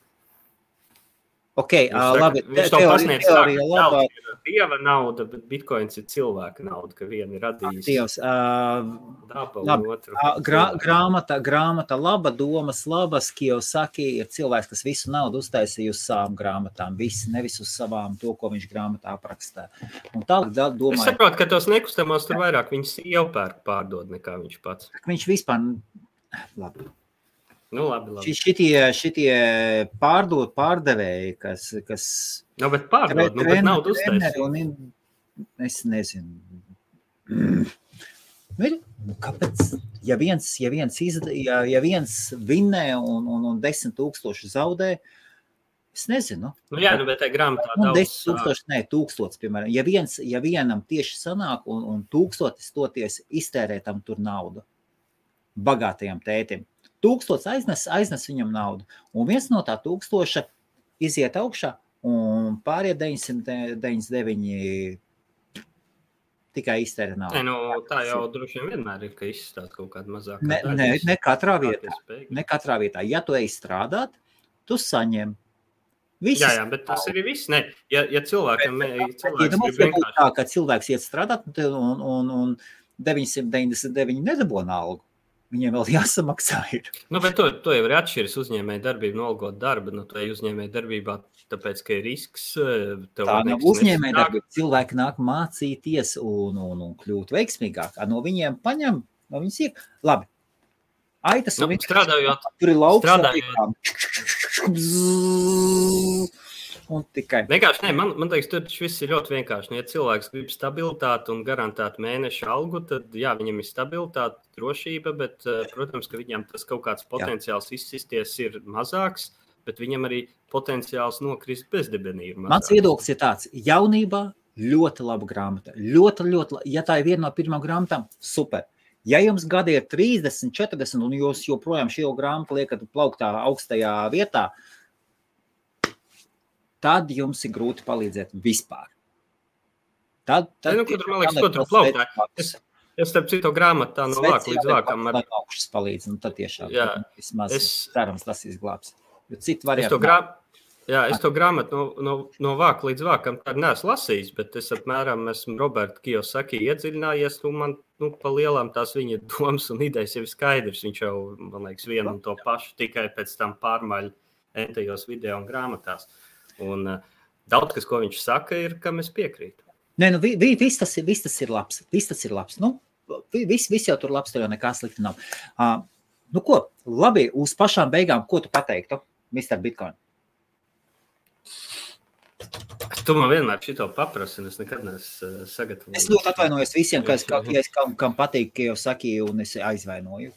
Okay, uh, labi, viņš to pasniedz tā, ir dieva nauda, bet bitkoins ir cilvēka nauda, ka viena ir radījusi. Dievs, uh, daba labi, otru. Uh, grā, grāmata, grāmata laba, domas labas, Kijosaki ir cilvēks, kas visu naudu uztaisīja uz savām grāmatām, visi, nevis uz savām to, ko viņš grāmatā aprakstā. Un tālāk domāju. Es saprotu, ka tos nekustamos tur vairāk viņas jau pērk pārdod nekā viņš pats. Viņš vispār, labi. Nu, labi, labi. Šitie, šitie pārdot pārdevēji, kas. kas nu, bet pārdod, nu, bet naudu uztaisīt. Es nezinu. Mm. Nu, kāpēc? Ja viens, ja viens, izda, ja, ja viens vinnē un, un, un desmit tūkstoši zaudē, es nezinu. Nu, jā, nu, bet tā grāmatā ir daudz. Desmit tūkstoši, nē, tūkstots, piemēram. Ja viens, ja vienam tieši sanāk un, un tūkstotis toties iztērē tam tur naudu bagātajam tētim, Tūkstots aiznes, aiznes viņam naudu, un viens no tā tūkstoša iziet augšā, un pārējie 999 tikai iztērē naudu. Nu, tā jau droši vien vienmēr ir, ka izstāsta kaut kāda mazāka. Ne, ne, ne katrā vietā. Ne katrā vietā. Ja tu ej strādāt, tu saņem. Viss. Jā, jā, bet tas arī viss. Ne. Ja, ja cilvēkam ir vienkārši... tā, ka cilvēks iet strādāt, un, un, un 999 nedabū algu, Viņiem vēl jāsamaksā. Ir. Nu, bet to, to jau ir atšķiris uzņēmēja darbība no algot darba. Nu, tā ir uzņēmēja darbībā, tāpēc, ka ir risks. Eh, tā nav uzņēmēja darbība. Cilvēki nāk mācīties un, un, un kļūt veiksmīgāk. No viņiem paņem, no viņas iek. Labi. Aitas nu, strādājot. Tur ir lauks. Strādājot. Un tikai. Vienkārši, ne, man, man liekas, tur viss ir ļoti vienkārši. Nu, ja cilvēks grib stabilitāti un garantētu mēneša algu, tad jā, viņam ir stabilitāte, drošība, bet, eh, protams, ka viņam tas kaut kāds potenciāls izsisties ir mazāks, bet viņam arī potenciāls nokrist bezdibenī. Mans viedoklis ir tāds, jaunībā ļoti laba grāmata. Ļoti, ļoti, ja tā ir viena no pirmām grāmatām, super. Ja jums gadi ir 30, 40, un jūs joprojām šo grāmatu liekat plauktā augstajā vietā, tad jums ir grūti palīdzēt vispār. Tad, tad nu, kur, man liekas, tur plauktā? Es, es starp citu grāmatu tā no vāka līdz vākam. Ar... augšas palīdz, un tad tiešām jā, vismaz es, cerams tas izglābs. Jo citu variantu. Jā, es to grāmatu no, no, no vāka līdz vākam neesmu lasījis, bet es apmēram esmu Roberta Kijosaki iedziļinājies, un man nu, pa lielām tās viņa domas un idejas jau ir skaidrs. Viņš jau, man liekas, vienu un to pašu tikai pēc tam pārmaļ entajos video un grāmatās. Un uh, daudz kas, ko viņš saka, ir, kam es piekrītu. Nē, nu, vi, vi, viss, tas ir, viss tas ir labs. Viss tas ir labs. Nu, viss, viss jau tur labs, tur jau nekā slikta nav. Uh, nu ko, labi, uz pašām beigām, ko tu pateiktu, Mr. Bitcoin? Tu man vienmēr šito paprasti, un es nekad neesmu uh, sagatavojis. Es ļoti atvainojos visiem, kas, kas, kam, kam patīk, ka jau sakiet, un es aizvainoju.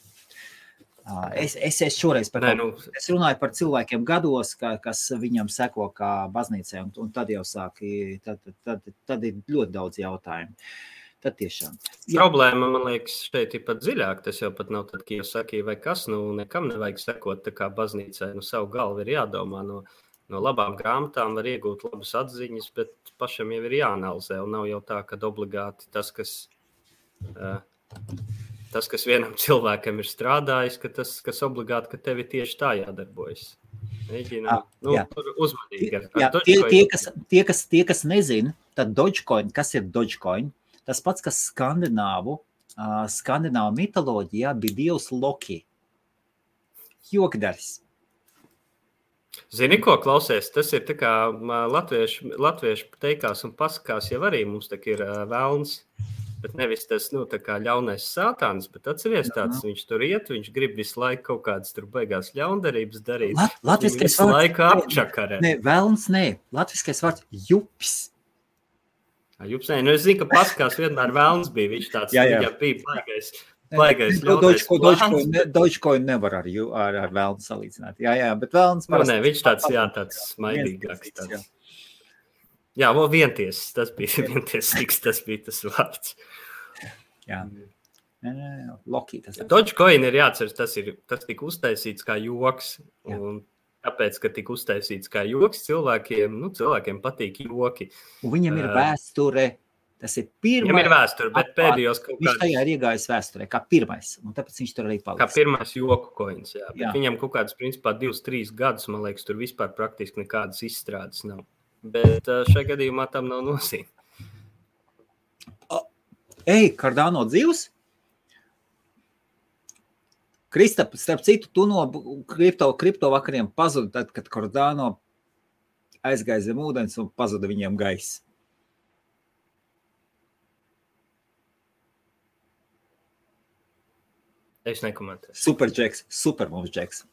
Es, es, es šoreiz par Nē, nu, es runāju par cilvēkiem gados, ka, kas viņam seko kā baznīcai, un, un tad jau sāk, tad, tad, tad, ir ļoti daudz jautājumu. Tad tiešām. Jā. Problēma, man liekas, šeit ir pat dziļāk. Tas jau pat nav tad, ka jau sakīja, vai kas, nu, nekam nevajag sekot tā kā baznīcai. Nu, savu galvu ir jādomā. No, no labām grāmatām var iegūt labas atziņas, bet pašam jau ir jāanalizē. Un nav jau tā, ka obligāti tas, kas, uh, tas, kas vienam cilvēkam ir strādājis, ka tas, kas obligāti, ka tev ir tieši tā jādarbojas. Mēģinām, nu, uzmanīgi. Ar, jā, ar tie, tie, kas, tie, kas, tie, kas nezina, tad Dogecoin, kas ir Dogecoin, tas pats, kas skandināvu, uh, skandināvu mitoloģijā bija dievs Loki. Jokdars. Zini, ko klausies? Tas ir tā kā latviešu, latviešu teikās un pasakās, jau arī mums tā ir uh, vēlns. Bet nevis tas nu, ļaunais sātāns, bet atcerieties, tāds Jā. viņš tur iet, viņš grib visu laiku kaut kādas tur beigās ļaundarības darīt. Lat Latviskais vārds. Laiku apčakarē. Nē, vēlns, nē. Latviskais vārds jups. Jups, nē, nu es zinu, ka paskās vienmēr vēlns bija. Viņš tāds, jā, jā. bija baigais. Baigais, Dogecoin nevar ar, ar, ar vēlnu salīdzināt. Jā, jā, bet vēlns nu, nē, viņš tāds, jā, tāds smaidīgāks. Tāds. Jā, jā vēl vienties, tas bija vientiesīgs, tas bija tas vārds. Jā. Nē, nē, nē, Loki, tas ir. Dogecoin ir jāatceras, tas ir, tas tika uztaisīts kā joks. Jā. Un tāpēc, ka tika uztaisīts kā joks, cilvēkiem, nu, cilvēkiem patīk joki. Un viņam ir vēsture, Tas ir pirmais. Viņam ir vēsture, bet pēdējos kaut kādā. Viņš tajā ir iegājis vēsturē, kā pirmais. Un tāpēc viņš tur arī paliks. Kā pirmais joku koins. Jā. jā. Viņam kaut kādas, principā, divas, trīs gadus, man liekas, tur vispār praktiski nekādas izstrādes nav. Bet šajā gadījumā tam nav nozīme. Ej, Kardāno dzīves! Kristap, starp citu, tu no kripto, kripto vakariem pazudi, tad, kad Kardāno aizgāja zem ūdens un pazuda viņiem gaisa. Es nekomentēju. Superģeks, super mums džeks.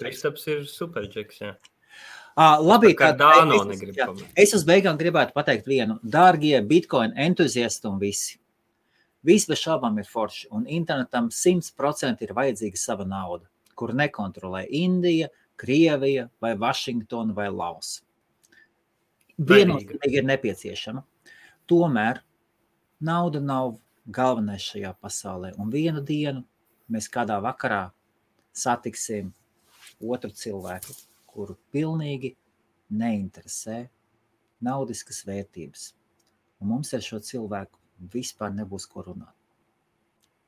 Kristaps ir superģeks, jā. Uh, labi, tā Dāno negrib komentēt. Es uz beigām gribētu pateikt vienu. Dārgie Bitcoin entuziasti un visi. Visi bez šaubām ir forši, un internetam 100% ir vajadzīga sava nauda, kur nekontrolē Indija, Krievija vai Vašingtona vai Lausa. Viennozīmīgi ir nepieciešama. Tomēr nauda nav galvenais šajā pasaulē. Un vienu dienu mēs kādā vakarā satiksim otru cilvēku, kuru pilnīgi neinteresē naudiskas vērtības. Un mums ar šo cilvēku vispār nebūs ko runāt.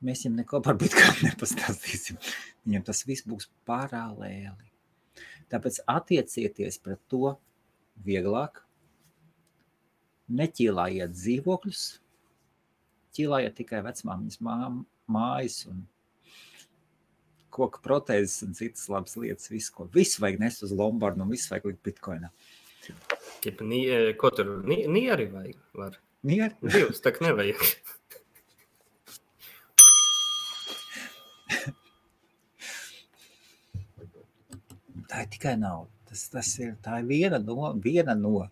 Mēs viņam neko par bitkoinu nepastāstīsim. Viņam tas viss būs paralēli. Tāpēc attiecieties pret to vieglāk, neķīlājiet dzīvokļus, ķīlājiet tikai vecmāmiņas mājas un koka protēzes un citas labas lietas. Visu, ko, visu vajag nest uz Lombardu un visu vajag likt bitkoinā. Ko tur nieri vajag? Var? Nieri? Divas, tak nevajag. tā ir tikai nauda. Tas, tas ir, tā ir viena no, viena no.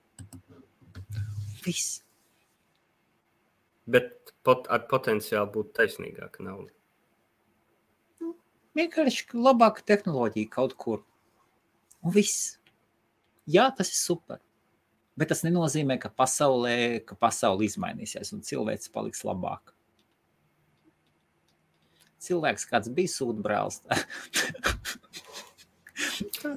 Viss. Bet pot, ar potenciālu būt taisnīgāka nauda. Vienkārši labāka tehnoloģija kaut kur. Un viss. Jā, tas ir super. Bet tas nenozīmē, ka pasaulē, ka pasaule izmainīsies un cilvēks paliks labāk. Cilvēks kāds bija sūdbrālis.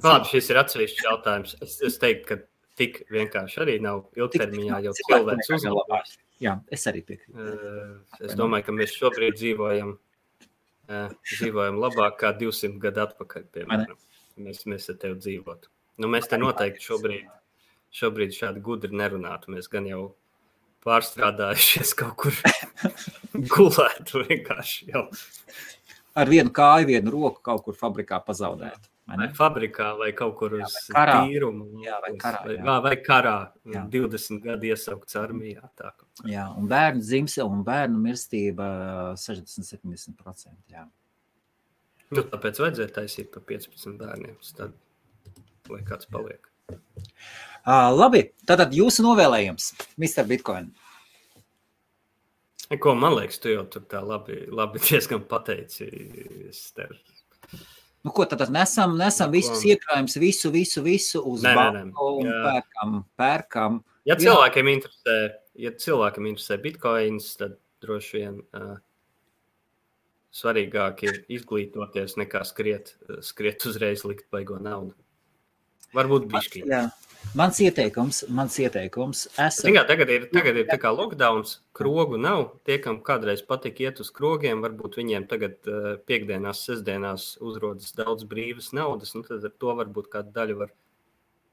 Labi, šis ir atsevišķs jautājums. Es, es teiktu, ka tik vienkārši arī nav ilgtermiņā jau cilvēks uzlabojis. Jā, es arī piekrītu. Uh, es domāju, ka mēs šobrīd dzīvojam, dzīvojam labāk kā 200 gadu atpakaļ. Piemēram. Mēs, mēs ar tevi dzīvotu. Nu, mēs te noteikti šobrīd, šobrīd šādi gudri nerunātu. Mēs gan jau pārstrādājušies kaut kur gulētu vienkārši jau. Ar vienu kāju, vienu roku kaut kur fabrikā pazaudēt. Vai fabrikā, vai kaut kur uz karā. tīrumu. Jā, vai karā. Jā. Vai, vai karā. Jā. 20 gadi iesaukts armijā. Tā. Jā, un bērnu dzimse un bērnu mirstība 60-70%. Jā. Nu, tāpēc vajadzēja taisīt par 15 bērniem. Tad, lai kāds paliek. Uh, labi, tātad jūsu novēlējums, Mr. Bitcoin. Ko man liekas, tu jau tur tā labi, labi diezgan pateici. Es tev Nu, ko tad nesam? Nesam visus iekrājumus, visu, visu, visu uz banku un pērkam. pērkam. Ja cilvēkiem interesē, ja cilvēkiem interesē bitkoins, tad droši vien uh, svarīgāk ir izglītoties nekā skriet, skriet uzreiz likt baigo naudu. Varbūt bišķi. Jā. Mans ieteikums, mans ieteikums esam... Zināt, tagad ir, tagad ir tā kā lockdowns, krogu nav. Tie, kam kādreiz patika iet uz krogiem, varbūt viņiem tagad uh, piekdienās, sestdienās uzrodas daudz brīvas naudas, nu tad ar to varbūt kāda daļa var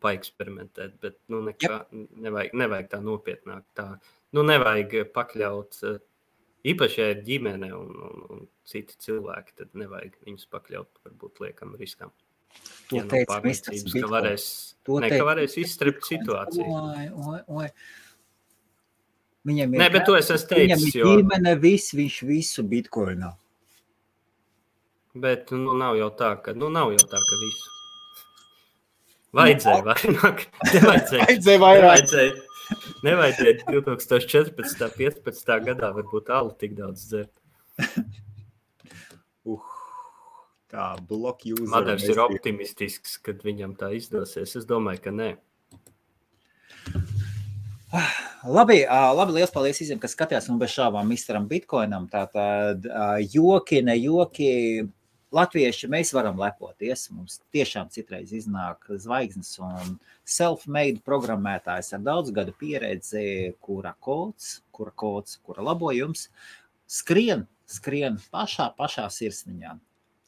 paeksperimentēt, bet nu nekā, nevajag, nevajag tā nopietnāk. Tā, nu nevajag pakļaut, uh, īpaši, ja ir ģimene un, un, un citi cilvēki, tad nevajag viņus pakļaut varbūt liekam riskam. To ja teica Misters Bitcoin. Ka varēs, to ne, ka varēs izstrept situāciju. Oi, oi, oi. Viņam ir, Nē, bet to es esmu teicis. Viņam ir jo... ģimene, viss, viņš visu bitkoinā. Bet nu, nav jau tā, ka, nu, nav jau tā, ka visu. Vajadzēja vairāk. Nevajadzēja, vajadzēja vairāk. Nevajadzēja, nevajadzēja 2014. 15. gadā varbūt alu tik daudz dzert. uh kā bloku user. Madars ir optimistisks, kad viņam tā izdosies. Es domāju, ka nē. Labi, labi, liels paldies visiem, kas skatījās un bez šābām misteram Bitcoinam. Tātad joki, ne joki. Latvieši mēs varam lepoties. Mums tiešām citreiz iznāk zvaigznes un self-made programmētājs ar daudz gadu pieredzi, kura kods, kura kods, kura labojums skrien, skrien pašā, pašā sirsniņā.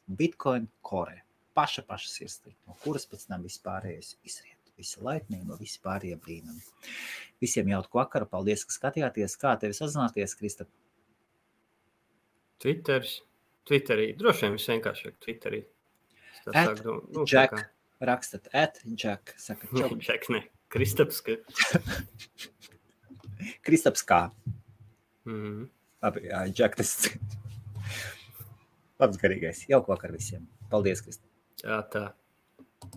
Bitcoin core. Paša, paša sirsniņa, no kuras pēc tam vispārējais izriet. Visa laipnība, visi pārējie brīnumi. Visiem jauku vakaru. Paldies, ka skatījāties. Kā tevi sazināties, Krista? Twitter, Twitterī. Droši vien visvienkāršāk Twitterī. At nu, Jack. Rakstat at Jack. Saka, čau. Jack, ne. Kristaps. Ka... Kristaps kā? Mm -hmm. Labi, jā, Jack, tas labs garīgais. Jauku vakar visiem. Paldies, Kristā. Jā, tā.